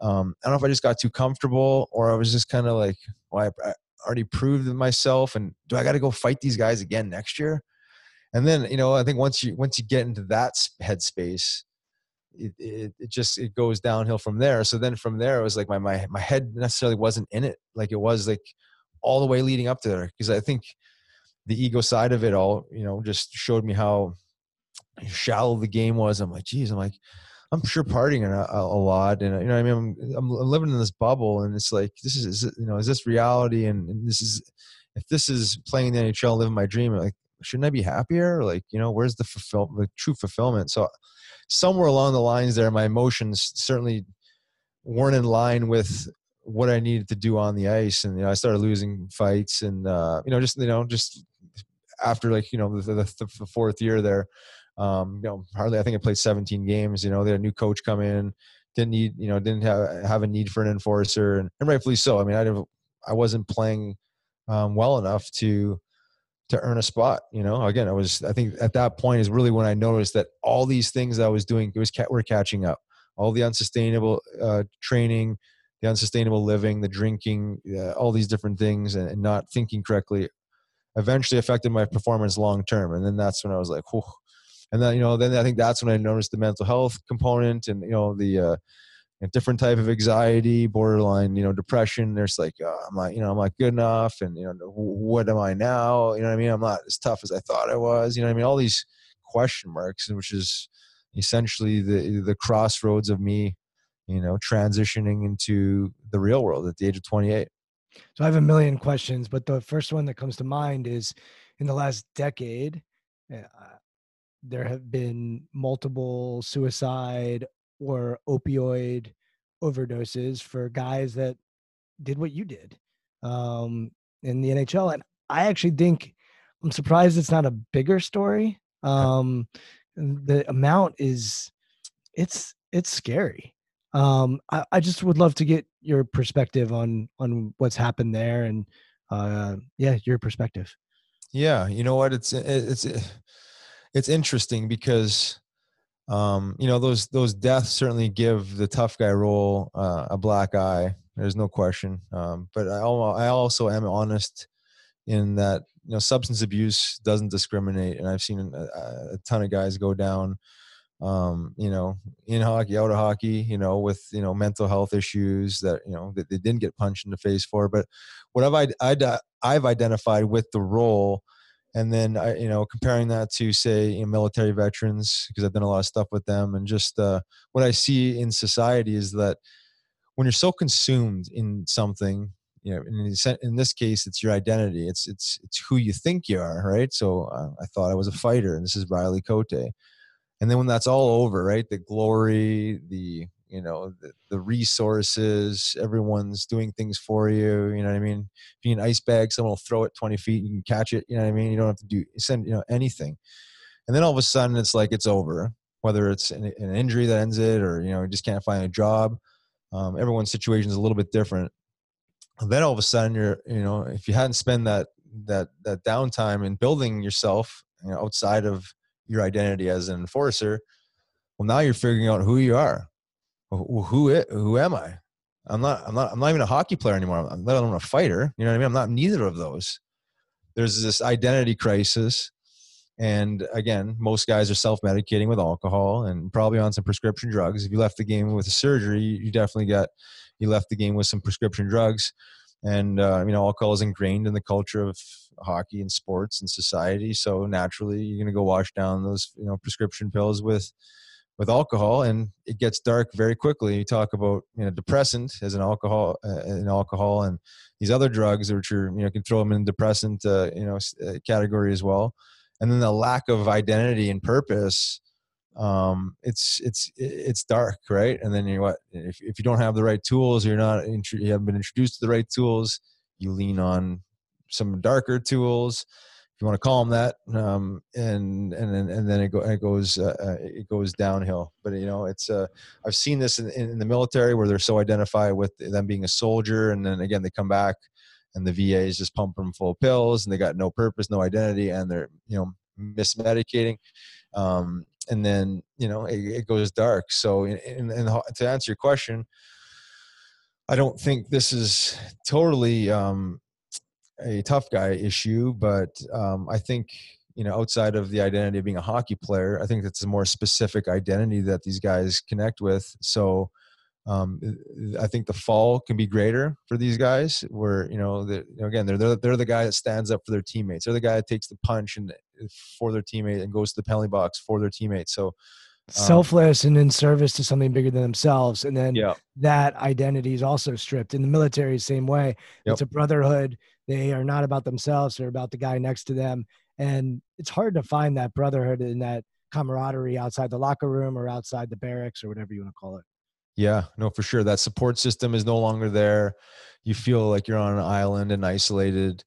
um, I don't know if I just got too comfortable or I was just kind of like, well, I, I, already proved myself, and do I got to go fight these guys again next year? And then you know, I think once you once you get into that headspace, it, it, it just it goes downhill from there. So then from there, it was like my my my head necessarily wasn't in it like it was like all the way leading up to there because I think the ego side of it all, you know, just showed me how shallow the game was. I'm like, geez, I'm like, I'm sure partying a, a, lot, and you know, I mean, I'm, I'm, living in this bubble, and it's like, this is, you know, is this reality? And, and, this is, if this is playing the NHL, living my dream, like, shouldn't I be happier? Like, you know, where's the fulfill, the true fulfillment? So, somewhere along the lines there, my emotions certainly weren't in line with what I needed to do on the ice, and you know, I started losing fights, and uh, you know, just you know, just after like you know the, the, the fourth year there um, you know, hardly I think I played 17 games. You know, they had a new coach come in, didn't need, you know, didn't have have a need for an enforcer, and, and rightfully so. I mean, I didn't, I wasn't playing um, well enough to to earn a spot. You know, again, I was I think at that point is really when I noticed that all these things I was doing was were catching up. All the unsustainable uh, training, the unsustainable living, the drinking, uh, all these different things, and, and, not thinking correctly, eventually affected my performance long term. And then that's when I was like, Whew. And then you know, then I think that's when I noticed the mental health component, and you know, the uh, different type of anxiety, borderline, you know, depression. There's like, uh, I'm not, you know, I'm not good enough, and you know, what am I now? You know what I mean? I'm not as tough as I thought I was. You know what I mean? All these question marks, which is essentially the the crossroads of me, you know, transitioning into the real world at the age of 28. So I have a million questions, but the first one that comes to mind is, in the last decade, uh, there have been multiple suicide or opioid overdoses for guys that did what you did um, in the NHL. And I actually think I'm surprised it's not a bigger story. Um, the amount is it's it's scary. Um, I, I just would love to get your perspective on on what's happened there and uh, yeah, your perspective. Yeah, you know what? It's it's it's interesting because um, you know those those deaths certainly give the tough guy role uh, a black eye. There's no question. Um, but I, I also am honest in that you know substance abuse doesn't discriminate, and I've seen a, a ton of guys go down. Um, you know, in hockey, out of hockey, you know, with you know mental health issues that you know that they didn't get punched in the face for. But what have I I've identified with the role and then I, you know, comparing that to say you know, military veterans because I've done a lot of stuff with them, and just uh, what I see in society is that when you're so consumed in something, you know, in, in this case, it's your identity. It's it's it's who you think you are, right? So uh, I thought I was a fighter, and this is Riley Cote. And then when that's all over, right, the glory, the you know the, the resources everyone's doing things for you you know what i mean? If you an ice bag someone will throw it 20 feet you can catch it you know what i mean? You don't have to do send you know anything. And then all of a sudden it's like it's over whether it's an, an injury that ends it or you know you just can't find a job um, everyone's situation is a little bit different. And then all of a sudden you're you know if you hadn't spent that that that downtime in building yourself you know, outside of your identity as an enforcer well now you're figuring out who you are who who am I? I'm not I'm not I'm not even a hockey player anymore. I'm not even a fighter. You know what I mean? I'm not neither of those. There's this identity crisis. And again, most guys are self-medicating with alcohol and probably on some prescription drugs. If you left the game with a surgery, you definitely got you left the game with some prescription drugs. And uh, you know, alcohol is ingrained in the culture of hockey and sports and society. So naturally, you're going to go wash down those you know prescription pills with with alcohol and it gets dark very quickly. You talk about you know depressant as an alcohol uh, an alcohol and these other drugs which are you know can throw them in depressant uh, you know uh, category as well. And then the lack of identity and purpose um it's it's it's dark right? And then you what? If, if you don't have the right tools you're not you haven't been introduced to the right tools you lean on some darker tools you want to call them that, um, and and then and then it, go, it goes uh, uh, it goes downhill. But you know, it's uh, I've seen this in, in the military where they're so identified with them being a soldier, and then again they come back, and the VA is just pumping them full of pills, and they got no purpose, no identity, and they're you know mismedicating, um, and then you know it, it goes dark. So, in, in, in, to answer your question, I don't think this is totally. Um, a tough guy issue, but um, I think you know outside of the identity of being a hockey player, I think it's a more specific identity that these guys connect with. So um, I think the fall can be greater for these guys. Where you know, you know again, they're, they're they're the guy that stands up for their teammates. They're the guy that takes the punch and uh, for their teammate and goes to the penalty box for their teammates. So um, selfless and in service to something bigger than themselves and then yeah. that identity is also stripped in the military same way yep. it's a brotherhood they are not about themselves they're about the guy next to them. And it's hard to find that brotherhood and that camaraderie outside the locker room or outside the barracks or whatever you want to call it. Yeah no for sure. That support system is no longer there. You feel like you're on an island and isolated.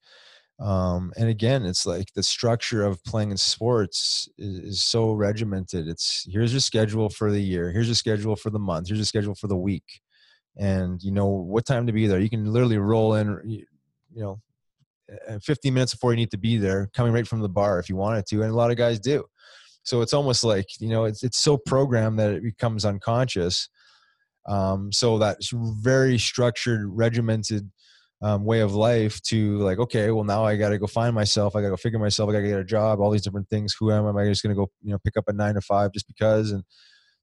Um, and again it's like the structure of playing in sports is, is, so regimented. It's here's your schedule for the year here's your schedule for the month here's your schedule for the week. And you know what time to be there? You can literally roll in you know 15 minutes before you need to be there, coming right from the bar if you wanted to, and a lot of guys do. So it's almost like you know it's it's so programmed that it becomes unconscious. Um, so that very structured, regimented um, way of life to like, okay, well now I got to go find myself. I got to go figure myself. I got to get a job. All these different things. Who am I? Am I just going to go, you know, pick up a nine to five just because? And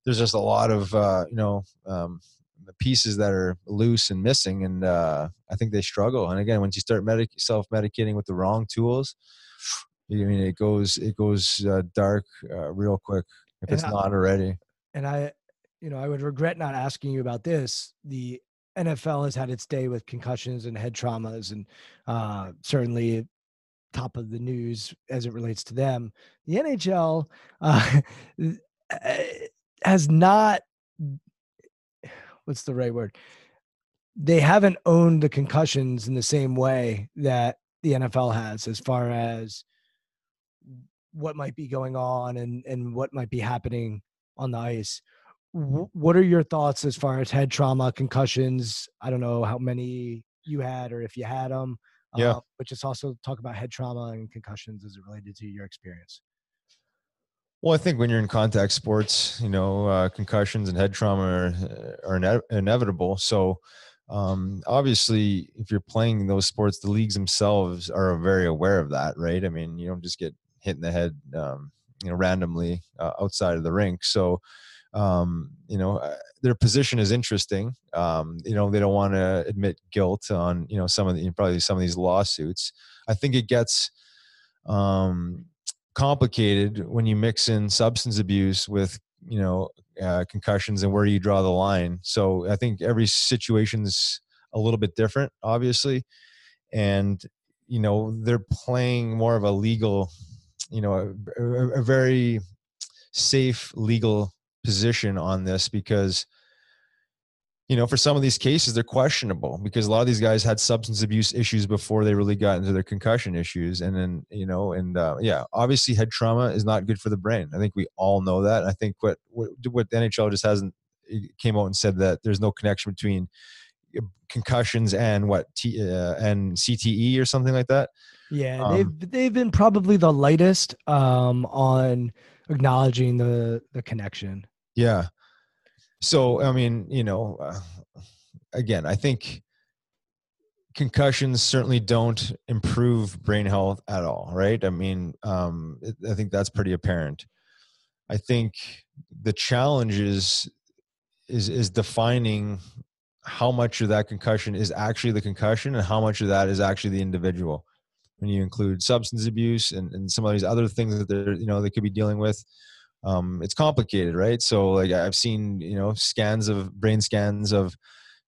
there's just a lot of, uh, you know, um, pieces that are loose and missing. And uh, I think they struggle. And again, once you start medic- self medicating with the wrong tools, I mean, it goes it goes uh, dark uh, real quick if And it's I- not already. and I, you know, I would regret not asking you about this. The NFL has had its day with concussions and head traumas, and uh, certainly top of the news as it relates to them. The NHL uh, has not. What's the right word? They haven't owned the concussions in the same way that the NFL has, as far as what might be going on and and what might be happening on the ice. Wh- What are your thoughts as far as head trauma, concussions? I don't know how many you had or if you had them. Yeah. Uh, but just also talk about head trauma and concussions as it related to your experience. Well, I think when you're in contact sports, you know, uh, concussions and head trauma are, are ine- inevitable. So, um, obviously, if you're playing those sports, the leagues themselves are very aware of that, right? I mean, you don't just get hit in the head, um, you know, randomly uh, outside of the rink. So, um, you know, uh, their position is interesting. Um, you know, they don't want to admit guilt on, you know, some of the probably some of these lawsuits. I think it gets um, complicated when you mix in substance abuse with you know uh, concussions and where do you draw the line. So i think every situation's a little bit different obviously and you know they're playing more of a legal you know a, a, a very safe legal position on this because you know, for some of these cases, they're questionable because a lot of these guys had substance abuse issues before they really got into their concussion issues. And then, you know, and uh, yeah, obviously head trauma is not good for the brain. I think we all know that. I think what, what, what the NHL just hasn't came out and said that there's no connection between uh, concussions and what T, uh, and CTE or something like that. Yeah, Um, they've they've been probably the lightest um, on acknowledging the the connection. Yeah. So, I mean, you know, uh, again, I think concussions certainly don't improve brain health at all, right? I mean, um, it, I think that's pretty apparent. I think the challenge is is is defining how much of that concussion is actually the concussion and how much of that is actually the individual. When you include substance abuse and, and some of these other things that they're you know they could be dealing with, um, it's complicated, right? So like I've seen you know scans of brain scans of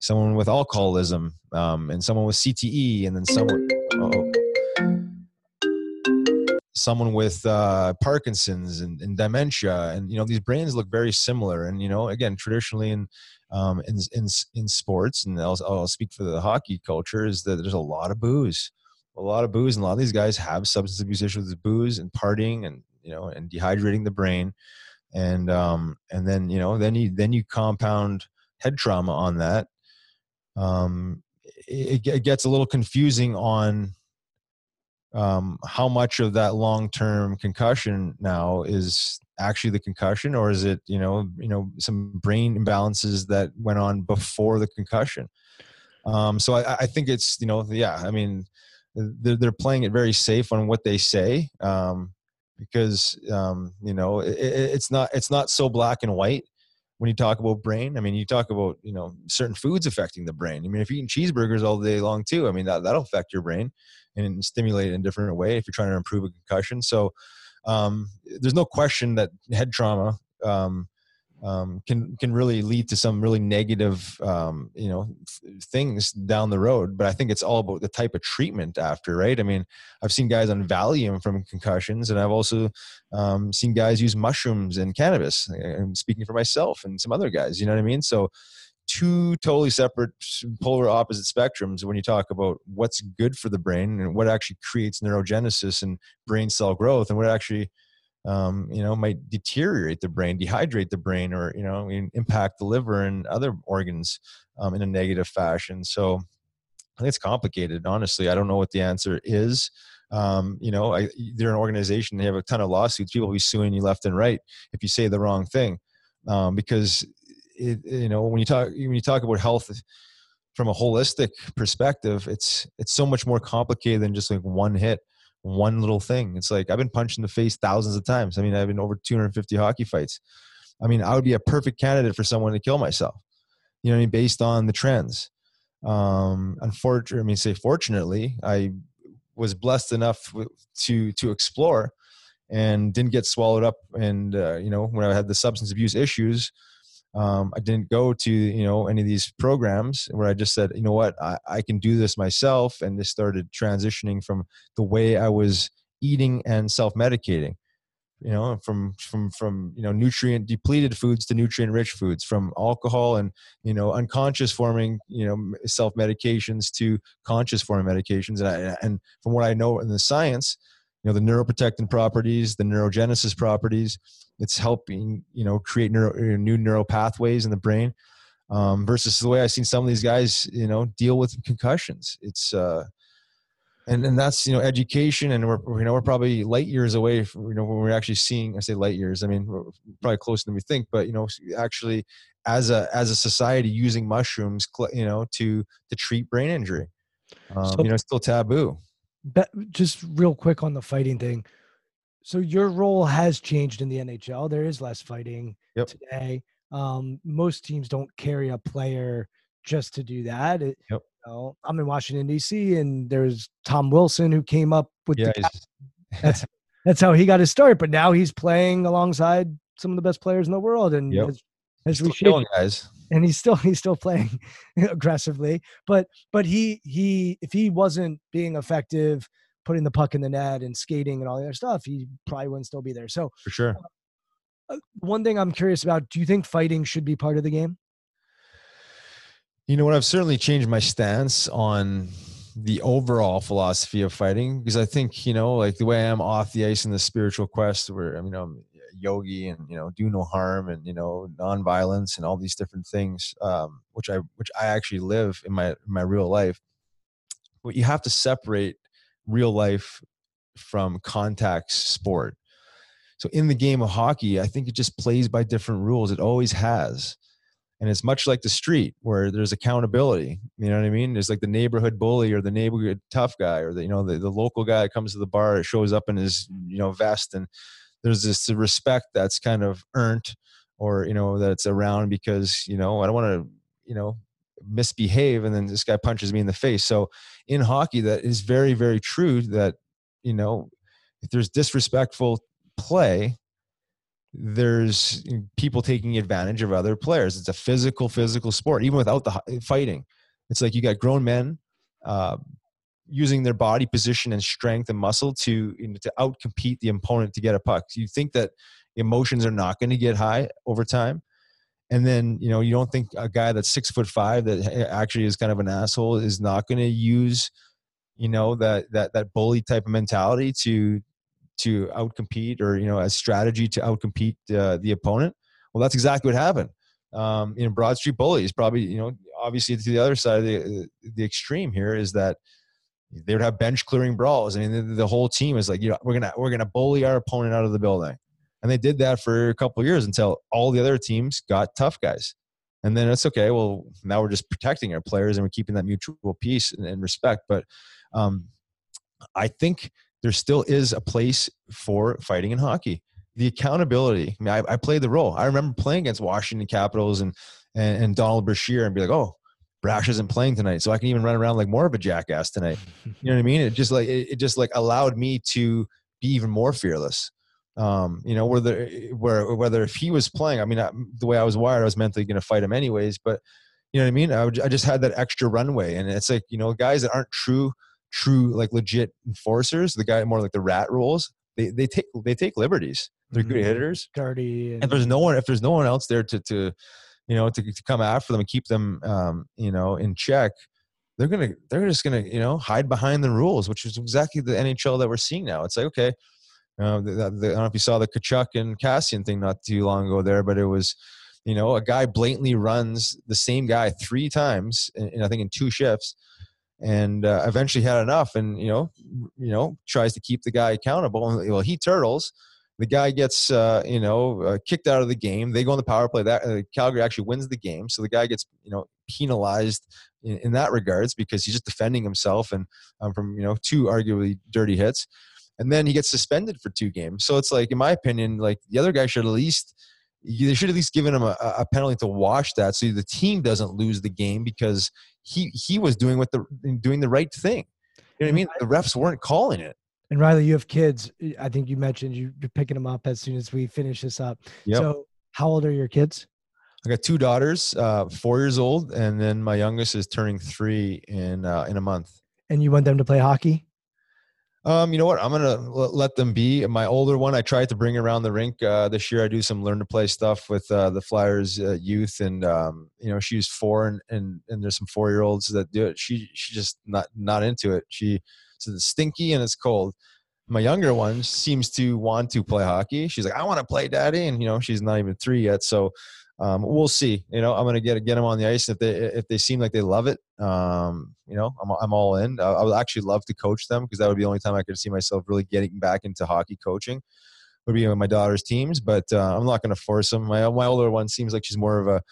someone with alcoholism um, and someone with CTE and then someone oh, someone with uh, Parkinson's and, and dementia and you know these brains look very similar and you know again traditionally in um, in, in in sports and I'll, I'll speak for the hockey culture is that there's a lot of booze a lot of booze and a lot of these guys have substance abuse issues with booze and partying and you know and dehydrating the brain. And um and then you know then you then you compound head trauma on that. Um it, it gets a little confusing on um how much of that long-term concussion now is actually the concussion or is it you know you know some brain imbalances that went on before the concussion. Um so i i think it's you know yeah i mean they're, they're playing it very safe on what they say. Um because um, you know it, it's not it's not so black and white when you talk about brain. I mean, you talk about you know certain foods affecting the brain. I mean, if you're eating cheeseburgers all day long too, I mean that that'll affect your brain and stimulate it in a different way if you're trying to improve a concussion. So um, there's no question that head trauma um, um, can can really lead to some really negative um, you know th- things down the road. But I think it's all about the type of treatment after, right? I mean, I've seen guys on Valium from concussions, and I've also um, seen guys use mushrooms and cannabis. I'm speaking for myself and some other guys. You know what I mean? So two totally separate polar opposite spectrums when you talk about what's good for the brain and what actually creates neurogenesis and brain cell growth and what actually um, you know, might deteriorate the brain, dehydrate the brain, or you know, impact the liver and other organs um, in a negative fashion. So, I think it's complicated. Honestly, I don't know what the answer is. Um, you know, I, they're an organization. They have a ton of lawsuits. People will be suing you left and right if you say the wrong thing, um, because it, you know when you talk when you talk about health from a holistic perspective, it's it's so much more complicated than just like one hit, one little thing. It's like I've been punched in the face thousands of times. I mean, I've been over 250 hockey fights. I mean, I would be a perfect candidate for someone to kill myself. You know, I mean, based on the trends. Um, unfortunately, I mean, say fortunately, I was blessed enough to to explore and didn't get swallowed up. And uh, you know, when I had the substance abuse issues, um, I didn't go to you know any of these programs where I just said, you know what, I, I can do this myself, and this started transitioning from the way I was eating and self medicating you know from from from you know nutrient depleted foods to nutrient rich foods from alcohol and you know unconscious forming you know self medications to conscious forming medications and I, and from what i know in the science you know the neuroprotectant properties the neurogenesis properties it's helping you know create neuro, new neural pathways in the brain um, versus the way i've seen some of these guys you know deal with concussions. It's uh and and that's you know education and we're you know we're probably light years away from, you know when we're actually seeing i say light years i mean we're probably closer than we think but you know actually as a as a society using mushrooms you know to to treat brain injury. Um, so, you know it's still taboo. But just real quick on the fighting thing so your role has changed in the nhl there is less fighting yep. today um, most teams don't carry a player just to do that it, yep know, I'm in Washington D.C. and there's Tom Wilson who came up with yeah, the that's that's how he got his start. But now he's playing alongside some of the best players in the world, and yep. as, as we should, guys. And he's still he's still playing aggressively. But but he he if he wasn't being effective, putting the puck in the net and skating and all the other stuff, he probably wouldn't still be there. So for sure. Uh, one thing I'm curious about: Do you think fighting should be part of the game? You know what? I've certainly changed my stance on the overall philosophy of fighting because I think you know, like the way I am off the ice in the spiritual quest, where I mean, I'm yogi and you know, do no harm and you know, nonviolence and all these different things, um, which I which I actually live in my in my real life. But you have to separate real life from contact sport. So in the game of hockey, I think it just plays by different rules. It always has and it's much like the street where there's accountability you know what i mean there's like the neighborhood bully or the neighborhood tough guy or the you know the, the local guy that comes to the bar it shows up in his you know vest and there's this respect that's kind of earned or you know that's around because you know i don't want to you know misbehave and then this guy punches me in the face so in hockey that is very very true that you know if there's disrespectful play there's people taking advantage of other players. It's a physical, physical sport, even without the fighting. It's like you got grown men uh, using their body position and strength and muscle to you know, to outcompete the opponent to get a puck. You think that emotions are not going to get high over time, and then you know you don't think a guy that's six foot five that actually is kind of an asshole is not going to use you know that that that bully type of mentality to to outcompete or you know a strategy to outcompete uh, the opponent? Well that's exactly what happened. Um, in broad street bullies probably you know obviously to the other side of the, the extreme here is that they would have bench clearing brawls. I mean the, the, whole team is like you know we're gonna we're gonna bully our opponent out of the building and they did that for a couple years until all the other teams got tough guys and then it's okay well now we're just protecting our players and we're keeping that mutual peace and, and respect but um, i think there still is a place for fighting in hockey. The accountability. I mean, I, I played the role. I remember playing against Washington Capitals and, and, and Donald Brashear and be like, oh, Brash isn't playing tonight, so I can even run around like more of a jackass tonight. You know what I mean? It just like it, it just like allowed me to be even more fearless. Um, you know, whether where whether if he was playing, I mean, I, the way I was wired, I was mentally going to fight him anyways. But you know what I mean? I, would, I just had that extra runway, and it's like you know, guys that aren't true true like legit enforcers, the guy more like the rat rules, they they take they take liberties. They're mm-hmm. good hitters. Dirty. And if there's no one, if there's no one else there to to you know to, to come after them and keep them um, you know in check, they're gonna they're just gonna you know hide behind the rules, which is exactly the NHL that we're seeing now. It's like okay. Uh, the, the, I don't know if you saw the Tkachuk and Kassian thing not too long ago there, but it was, you know, a guy blatantly runs the same guy three times, and I think in two shifts, and uh, eventually had enough and you know you know tries to keep the guy accountable. Well he turtles. The guy gets uh, you know uh, kicked out of the game. They go on the power play. That uh, calgary actually wins the game. So the guy gets you know penalized in, in that regards because he's just defending himself and um, from you know two arguably dirty hits and then he gets suspended for two games so it's like in my opinion like the other guy should at least they should at least given him a, a penalty to wash that so the team doesn't lose the game because he he was doing what the doing the right thing. You know what I mean? The refs weren't calling it. And Riley, you have kids. I think you mentioned you, are picking them up as soon as we finish this up. Yep. So, how old are your kids? I got two daughters, uh, four years old, and then my youngest is turning three in uh, in a month. And you want them to play hockey? Um, you know what? I'm gonna let them be. My older one, I tried to bring around the rink uh, this year. I do some learn to play stuff with uh, the Flyers uh, youth, and um, you know she's four, and, and and there's some four year olds that do it. She she just not not into it. She says it's stinky and it's cold. My younger one seems to want to play hockey. She's like, I want to play, daddy, and you know she's not even three yet. So um, we'll see. You know, I'm gonna get get them on the ice if they if they seem like they love it. Um, you know, I'm I'm all in. I, I would actually love to coach them because that would be the only time I could see myself really getting back into hockey coaching. Would be on my daughter's teams, but uh, I'm not going to force them. My my older one seems like she's more of a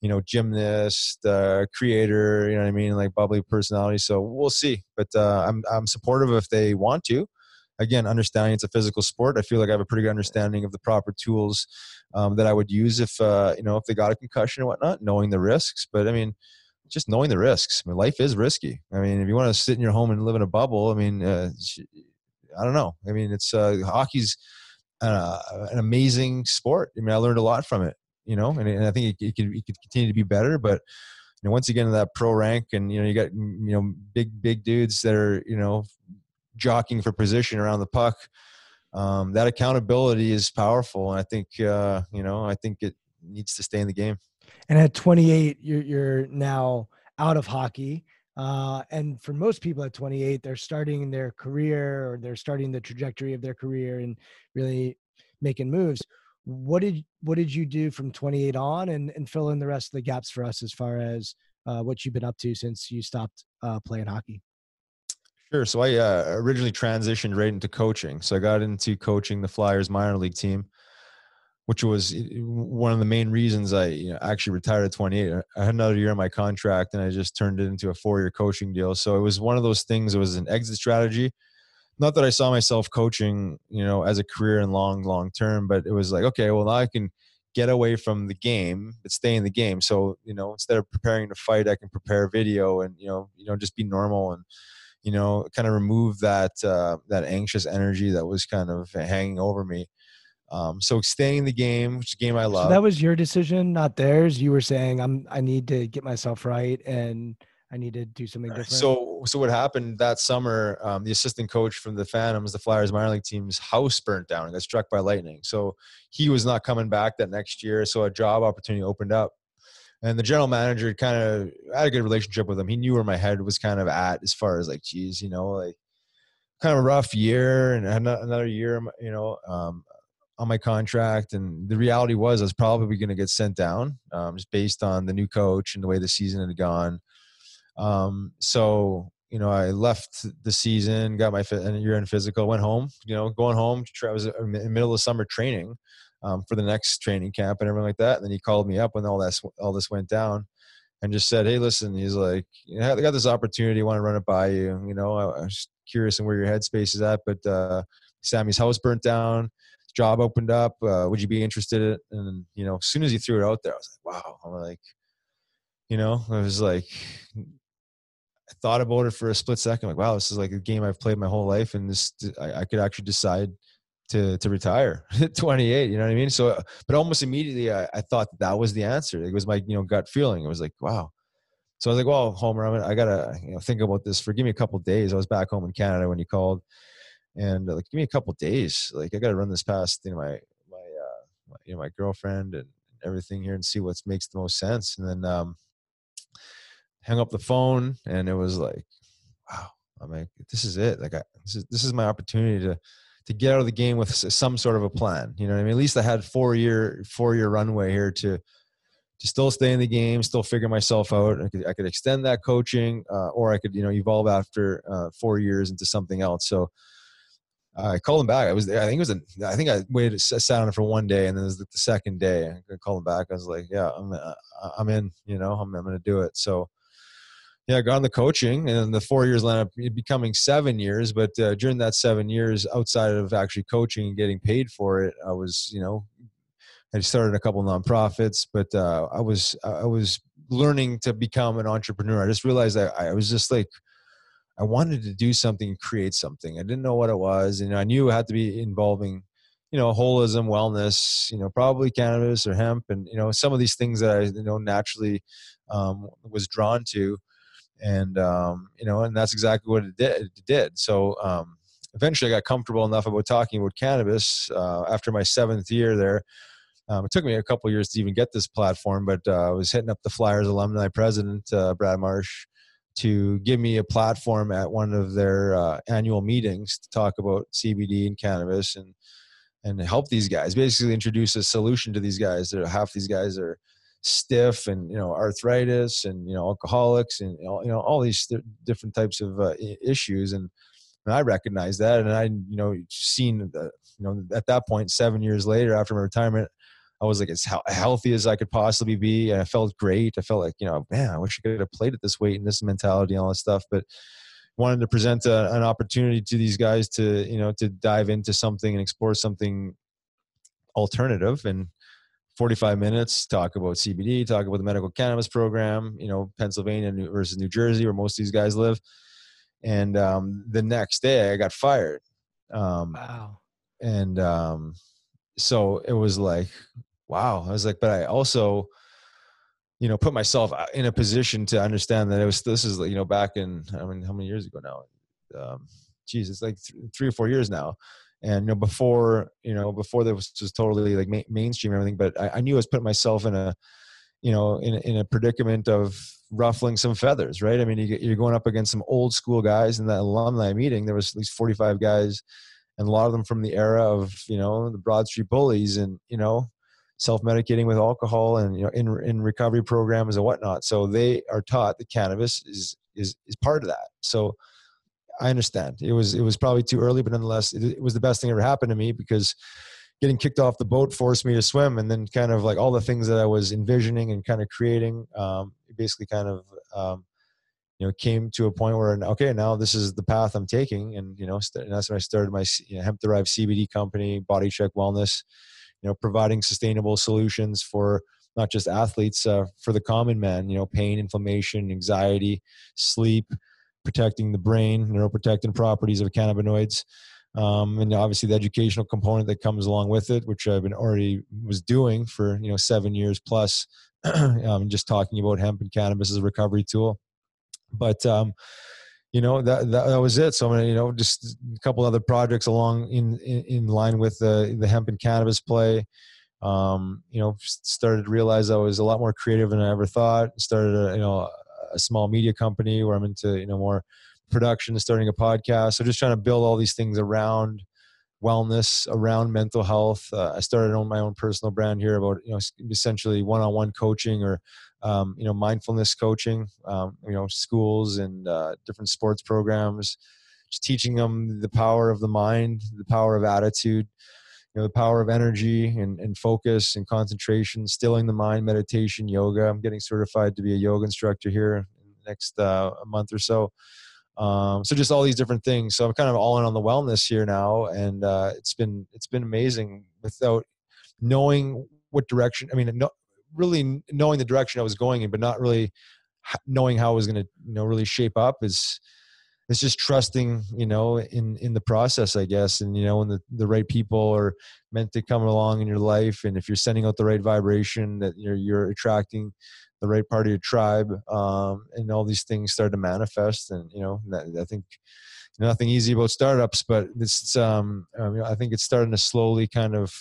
you know gymnast uh, creator you know what i mean like bubbly personality so we'll see but uh, i'm i'm supportive if they want to again, understanding it's a physical sport, I feel like I have a pretty good understanding of the proper tools um, that I would use if uh, you know if they got a concussion and whatnot, knowing the risks. But I mean, just knowing the risks. I mean, life is risky. I mean, if you want to sit in your home and live in a bubble, I mean, uh, I don't know. I mean, it's uh, hockey's uh, an amazing sport. I mean, I learned a lot from it. You know, and, and I think it, it, could it could continue to be better, but you know, once you get into that pro rank and you know you got you know big big dudes that are you know jockeying for position around the puck. Um, that accountability is powerful, and I think uh, you know I think it needs to stay in the game. And at 28, you're, you're now out of hockey. Uh, and for most people at 28, they're starting their career or they're starting the trajectory of their career and really making moves. What did what did you do from 28 on, and and fill in the rest of the gaps for us as far as uh, what you've been up to since you stopped uh, playing hockey? Sure. So I uh, originally transitioned right into coaching. So I got into coaching the Flyers minor league team, which was one of the main reasons I you know, actually retired at 28. I had another year on my contract and I just turned it into a four year coaching deal. So it was one of those things, it was an exit strategy. Not that I saw myself coaching, you know, as a career and long, long term, but it was like, okay, well, now I can get away from the game but stay in the game. So, you know, instead of preparing to fight, I can prepare video and, you know, you know, just be normal and, you know, kind of remove that uh, that anxious energy that was kind of hanging over me. Um, so staying in the game, which is a game I love. So that was your decision, not theirs. You were saying, "I'm I need to get myself right and I need to do something different." So so what happened that summer? Um, the assistant coach from the Phantoms, the Flyers minor league team's house burnt down and got struck by lightning. So he was not coming back that next year. So a job opportunity opened up and the general manager kind of had a good relationship with him. He knew where my head was kind of at as far as like, geez, you know, like kind of a rough year and another year, you know, um, on my contract. And the reality was I was probably going to get sent down um, just based on the new coach and the way the season had gone. Um, so, you know, I left the season, got my year in physical, went home, you know, going home. I was in the middle of summer training um, for the next training camp and everything like that. And then he called me up when all this all this went down, and just said, "Hey, listen," he's like, "I got this opportunity. I want to run it by you. You know, I, I was curious on where your headspace is at, but uh, Sammy's house burnt down." Job opened up. Uh, would you be interested? In, and you know, as soon as he threw it out there, I was like, "Wow!" I'm like, you know, I was like, I thought about it for a split second. Like, wow, this is like a game I've played my whole life, and this I, I could actually decide to to retire at 28 you know what i mean so but almost immediately I, I thought that, that was the answer it was my you know gut feeling it was like wow so i was like well homer I'm, i gotta you know think about this for give me a couple days i was back home in canada when you called and like give me a couple days like i gotta run this past you know my my, uh, my you know my girlfriend and everything here and see what makes the most sense and then um hung up the phone and it was like wow i'm like this is it like I, this is this is my opportunity to to get out of the game with some sort of a plan. You know I mean? At least I had four year four year runway here to to still stay in the game, still figure myself out. I could, I could extend that coaching, uh, or I could, you know, evolve after uh, four years into something else. So I called him back. I was, I think it was, a, I think I waited, sat on it for one day, and then it was the second day. I called him back. I was like, yeah, I'm, uh, I'm in. You know, I'm, I'm going to do it. So yeah, I got on the coaching, and the four years ended up becoming seven years. But uh, during that seven years, outside of actually coaching and getting paid for it, I was, you know, I started a couple nonprofits, but uh, I was I was learning to become an entrepreneur. I just realized that I was just like I wanted to do something, create something. I didn't know what it was, and I knew it had to be involving, you know, holism, wellness, you know, probably cannabis or hemp, and you know, some of these things that I you know naturally um, was drawn to, and um, you know, and that's exactly what it did. It did. So um, eventually, I got comfortable enough about talking about cannabis uh, after my seventh year there. Um, it took me a couple years to even get this platform, but uh, I was hitting up the Flyers alumni president, uh, Brad Marsh, to give me a platform at one of their uh, annual meetings to talk about CBD and cannabis and and help these guys. Basically, introduce a solution to these guys. That half these guys are stiff and you know arthritis and you know alcoholics and you know, all these th- different types of uh, issues and, and I recognize that and I you know seen the, you know at that point seven years later after my retirement I was like as healthy as I could possibly be, and I felt great. I felt like you know, man, I wish I could have played at this weight and this mentality and all that stuff. But wanted to present a, an opportunity to these guys to you know to dive into something and explore something alternative and 45 minutes talk about cbd talk about the medical cannabis program you know pennsylvania versus new jersey where most of these guys live and um, the next day i got fired um, wow and um, so it was like wow. I was like, but I also, you know, put myself in a position to understand that it was, this is, you know, back in, I mean, how many years ago now? Um, geez, it's like th- three or four years now. And, you know, before, you know, before there was just totally like ma- mainstream and everything, but I, I knew I was putting myself in a, you know, in, in a predicament of ruffling some feathers, right? I mean, you, you're going up against some old school guys in that alumni meeting. There was at least 45 guys and a lot of them from the era of, you know, the Broad Street Bullies and, you know, self-medicating with alcohol and you know in in recovery programs and whatnot. So they are taught that cannabis is is is part of that. So I understand it was it was probably too early, but nonetheless, it, it was the best thing ever happened to me because getting kicked off the boat forced me to swim, and then kind of like all the things that I was envisioning and kind of creating, um, basically kind of um, you know came to a point where okay now this is the path i'm taking and you know and that's when i started my you know, hemp derived cbd company body check wellness you know providing sustainable solutions for not just athletes uh, for the common man you know pain inflammation anxiety sleep protecting the brain neuroprotectant properties of cannabinoids um, and obviously the educational component that comes along with it which i've been already was doing for you know seven years plus um, just talking about hemp and cannabis as a recovery tool. But um, you know that, that, that was it. So i'm gonna you know just a couple other projects along in in, in line with the the hemp and cannabis play. Um, you know started to realize i was a lot more creative than i ever thought. Started a you know a small media company where i'm into you know more production starting a podcast. So just trying to build all these things around wellness around mental health. Uh, i started on my own personal brand here about you know essentially one-on-one coaching or um, you know mindfulness coaching um, you know schools and uh, different sports programs just teaching them the power of the mind the power of attitude you know the power of energy and, and focus and concentration stilling the mind meditation yoga. I'm getting certified to be a yoga instructor here in the next uh, month or so. Um, so just all these different things. So i'm kind of all in on the wellness here now and uh, it's been it's been amazing without knowing what direction i mean no, really knowing the direction I was going in, but not really knowing how it was going to, you know, really shape up is, it's just trusting, you know, in, in the process, I guess. And, you know, when the, the right people are meant to come along in your life. And if you're sending out the right vibration that you're, you're attracting the right part of your tribe um, and all these things start to manifest. And, you know, I think nothing easy about startups, but it's, um, I, mean, I think it's starting to slowly kind of,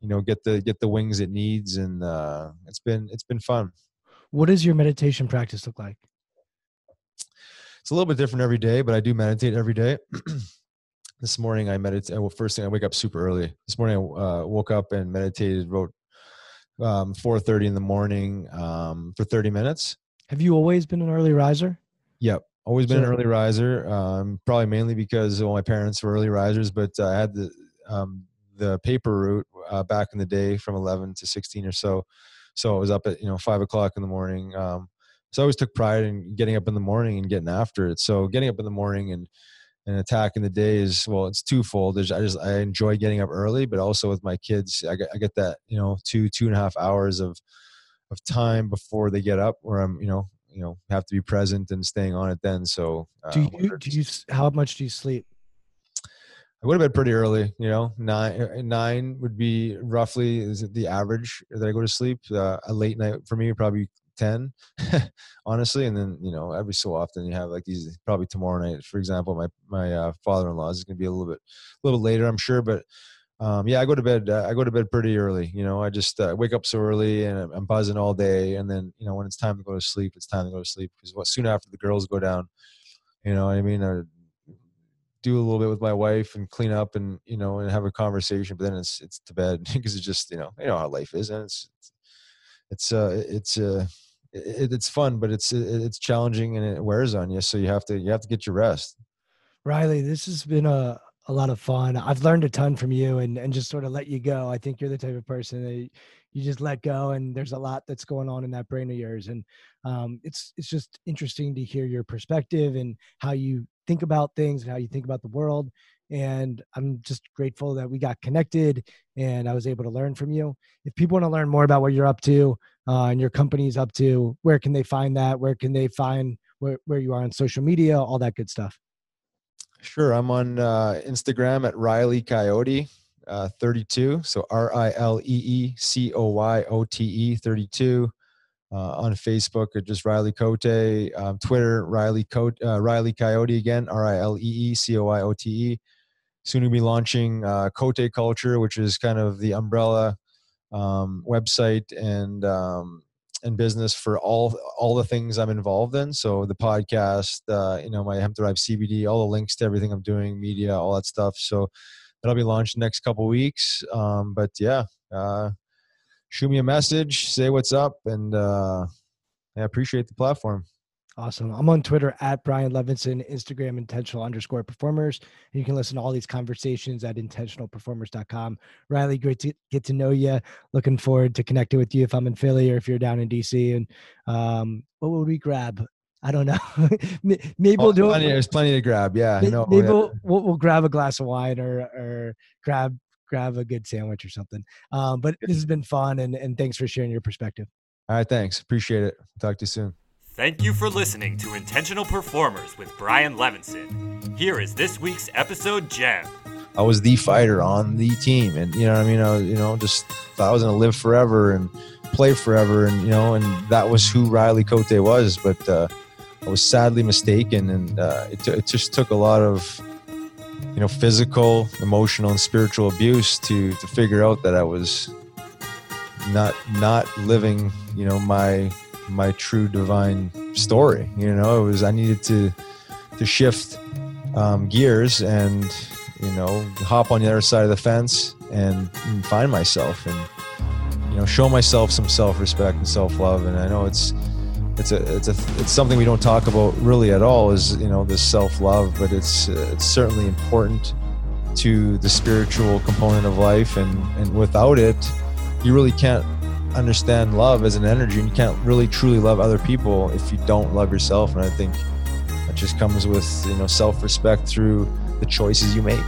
you know get the get the wings it needs and uh it's been it's been fun what does your meditation practice look like it's a little bit different every day but i do meditate every day this morning i meditate well first thing i wake up super early this morning i uh, woke up and meditated wrote um, 4.30 in the morning um, for 30 minutes Have you always been an early riser? Yep. Always been an early riser. Um, probably mainly because well, my parents were early risers, but I had the um, the paper route uh, back in the day from 11 to 16 or so. So I was up at you know five o'clock in the morning. Um, so I always took pride in getting up in the morning and getting after it. So getting up in the morning and and attacking the day is well, it's twofold. There's, I just I enjoy getting up early, but also with my kids, I get I get that you know two two and a half hours of of time before they get up where I'm you know you know have to be present and staying on it then. So uh, Do you do you how much do you sleep? I would have been pretty early, you know, nine uh, nine would be roughly is it the average that I go to sleep. Uh, a late night for me probably ten, honestly, and then you know every so often you have like these. Probably tomorrow night, for example, my my uh, father in law is going to be a little bit a little later, I'm sure, but. Um, yeah, I go to bed. Uh, I go to bed pretty early. You know, I just uh, wake up so early and I'm, I'm buzzing all day. And then, you know, when it's time to go to sleep, it's time to go to sleep. Because what soon after the girls go down, you know, what I mean, do a little bit with my wife and clean up and you know and have a conversation but then it's it's to bed because it's just you know you know how life is and it's it's uh it's uh it, it's fun but it's it, it's challenging and it wears on you so you have to you have to get your rest Riley, this has been a, a lot of fun. I've learned a ton from you and, and just sort of let you go. I think you're the type of person that you just let go and there's a lot that's going on in that brain of yours. And um, it's it's just interesting to hear your perspective and how you think about things and how you think about the world. And I'm just grateful that we got connected and I was able to learn from you. If people want to learn more about what you're up to uh, and your company's up to, where can they find that? Where can they find where, where you are on social media, all that good stuff? sure i'm on uh instagram at riley coyote uh 32 so r-i-l-e-e-c-o-y-o-t-e 32 uh, on Facebook at just Riley Cote, um, Twitter Riley Cote, uh, Riley Coyote again, R I L E E C O I O T E. Soon to be launching uh, Cote Culture, which is kind of the umbrella um, website and um, and business for all all the things I'm involved in. So the podcast, uh, you know, my hemp derived CBD, all the links to everything I'm doing, media, all that stuff. So that'll be launched next couple weeks. Um, but yeah. Uh, shoot me a message, say what's up, and uh, I appreciate the platform. Awesome. I'm on Twitter at Brian Levinson, Instagram intentional underscore performers. And you can listen to all these conversations at intentionalperformers.com. Riley, great to get to know you. Looking forward to connecting with you if I'm in Philly or if you're down in DC. And um, what would we grab? I don't know. May- maybe we'll Oh, do plenty, it. there's plenty to grab. Yeah, May- no, Maybe we'll, we'll, we'll grab a glass of wine or, or grab grab a good sandwich or something. Um, but this has been fun and, and thanks for sharing your perspective. All right, thanks. Appreciate it. Talk to you soon. Thank you for listening to Intentional Performers with Brian Levinson. Here is this week's episode gem. I was the fighter on the team, and you know what I mean. I was, you know, just thought I was gonna live forever and play forever, and you know, and that was who Riley Cote was. But uh, I was sadly mistaken, and uh, it, t- it just took a lot of you know physical, emotional, and spiritual abuse to to figure out that I was not not living, you know, my my true divine story. You know, it was I needed to to shift um, gears and you know hop on the other side of the fence and, and find myself and you know show myself some self-respect and self-love. And I know it's it's a it's a it's something we don't talk about really at all is you know this self-love, but it's uh, it's certainly important to the spiritual component of life. And and without it you really can't understand love as an energy and you can't really truly love other people if you don't love yourself. And i think that just comes with you know self-respect through the choices you make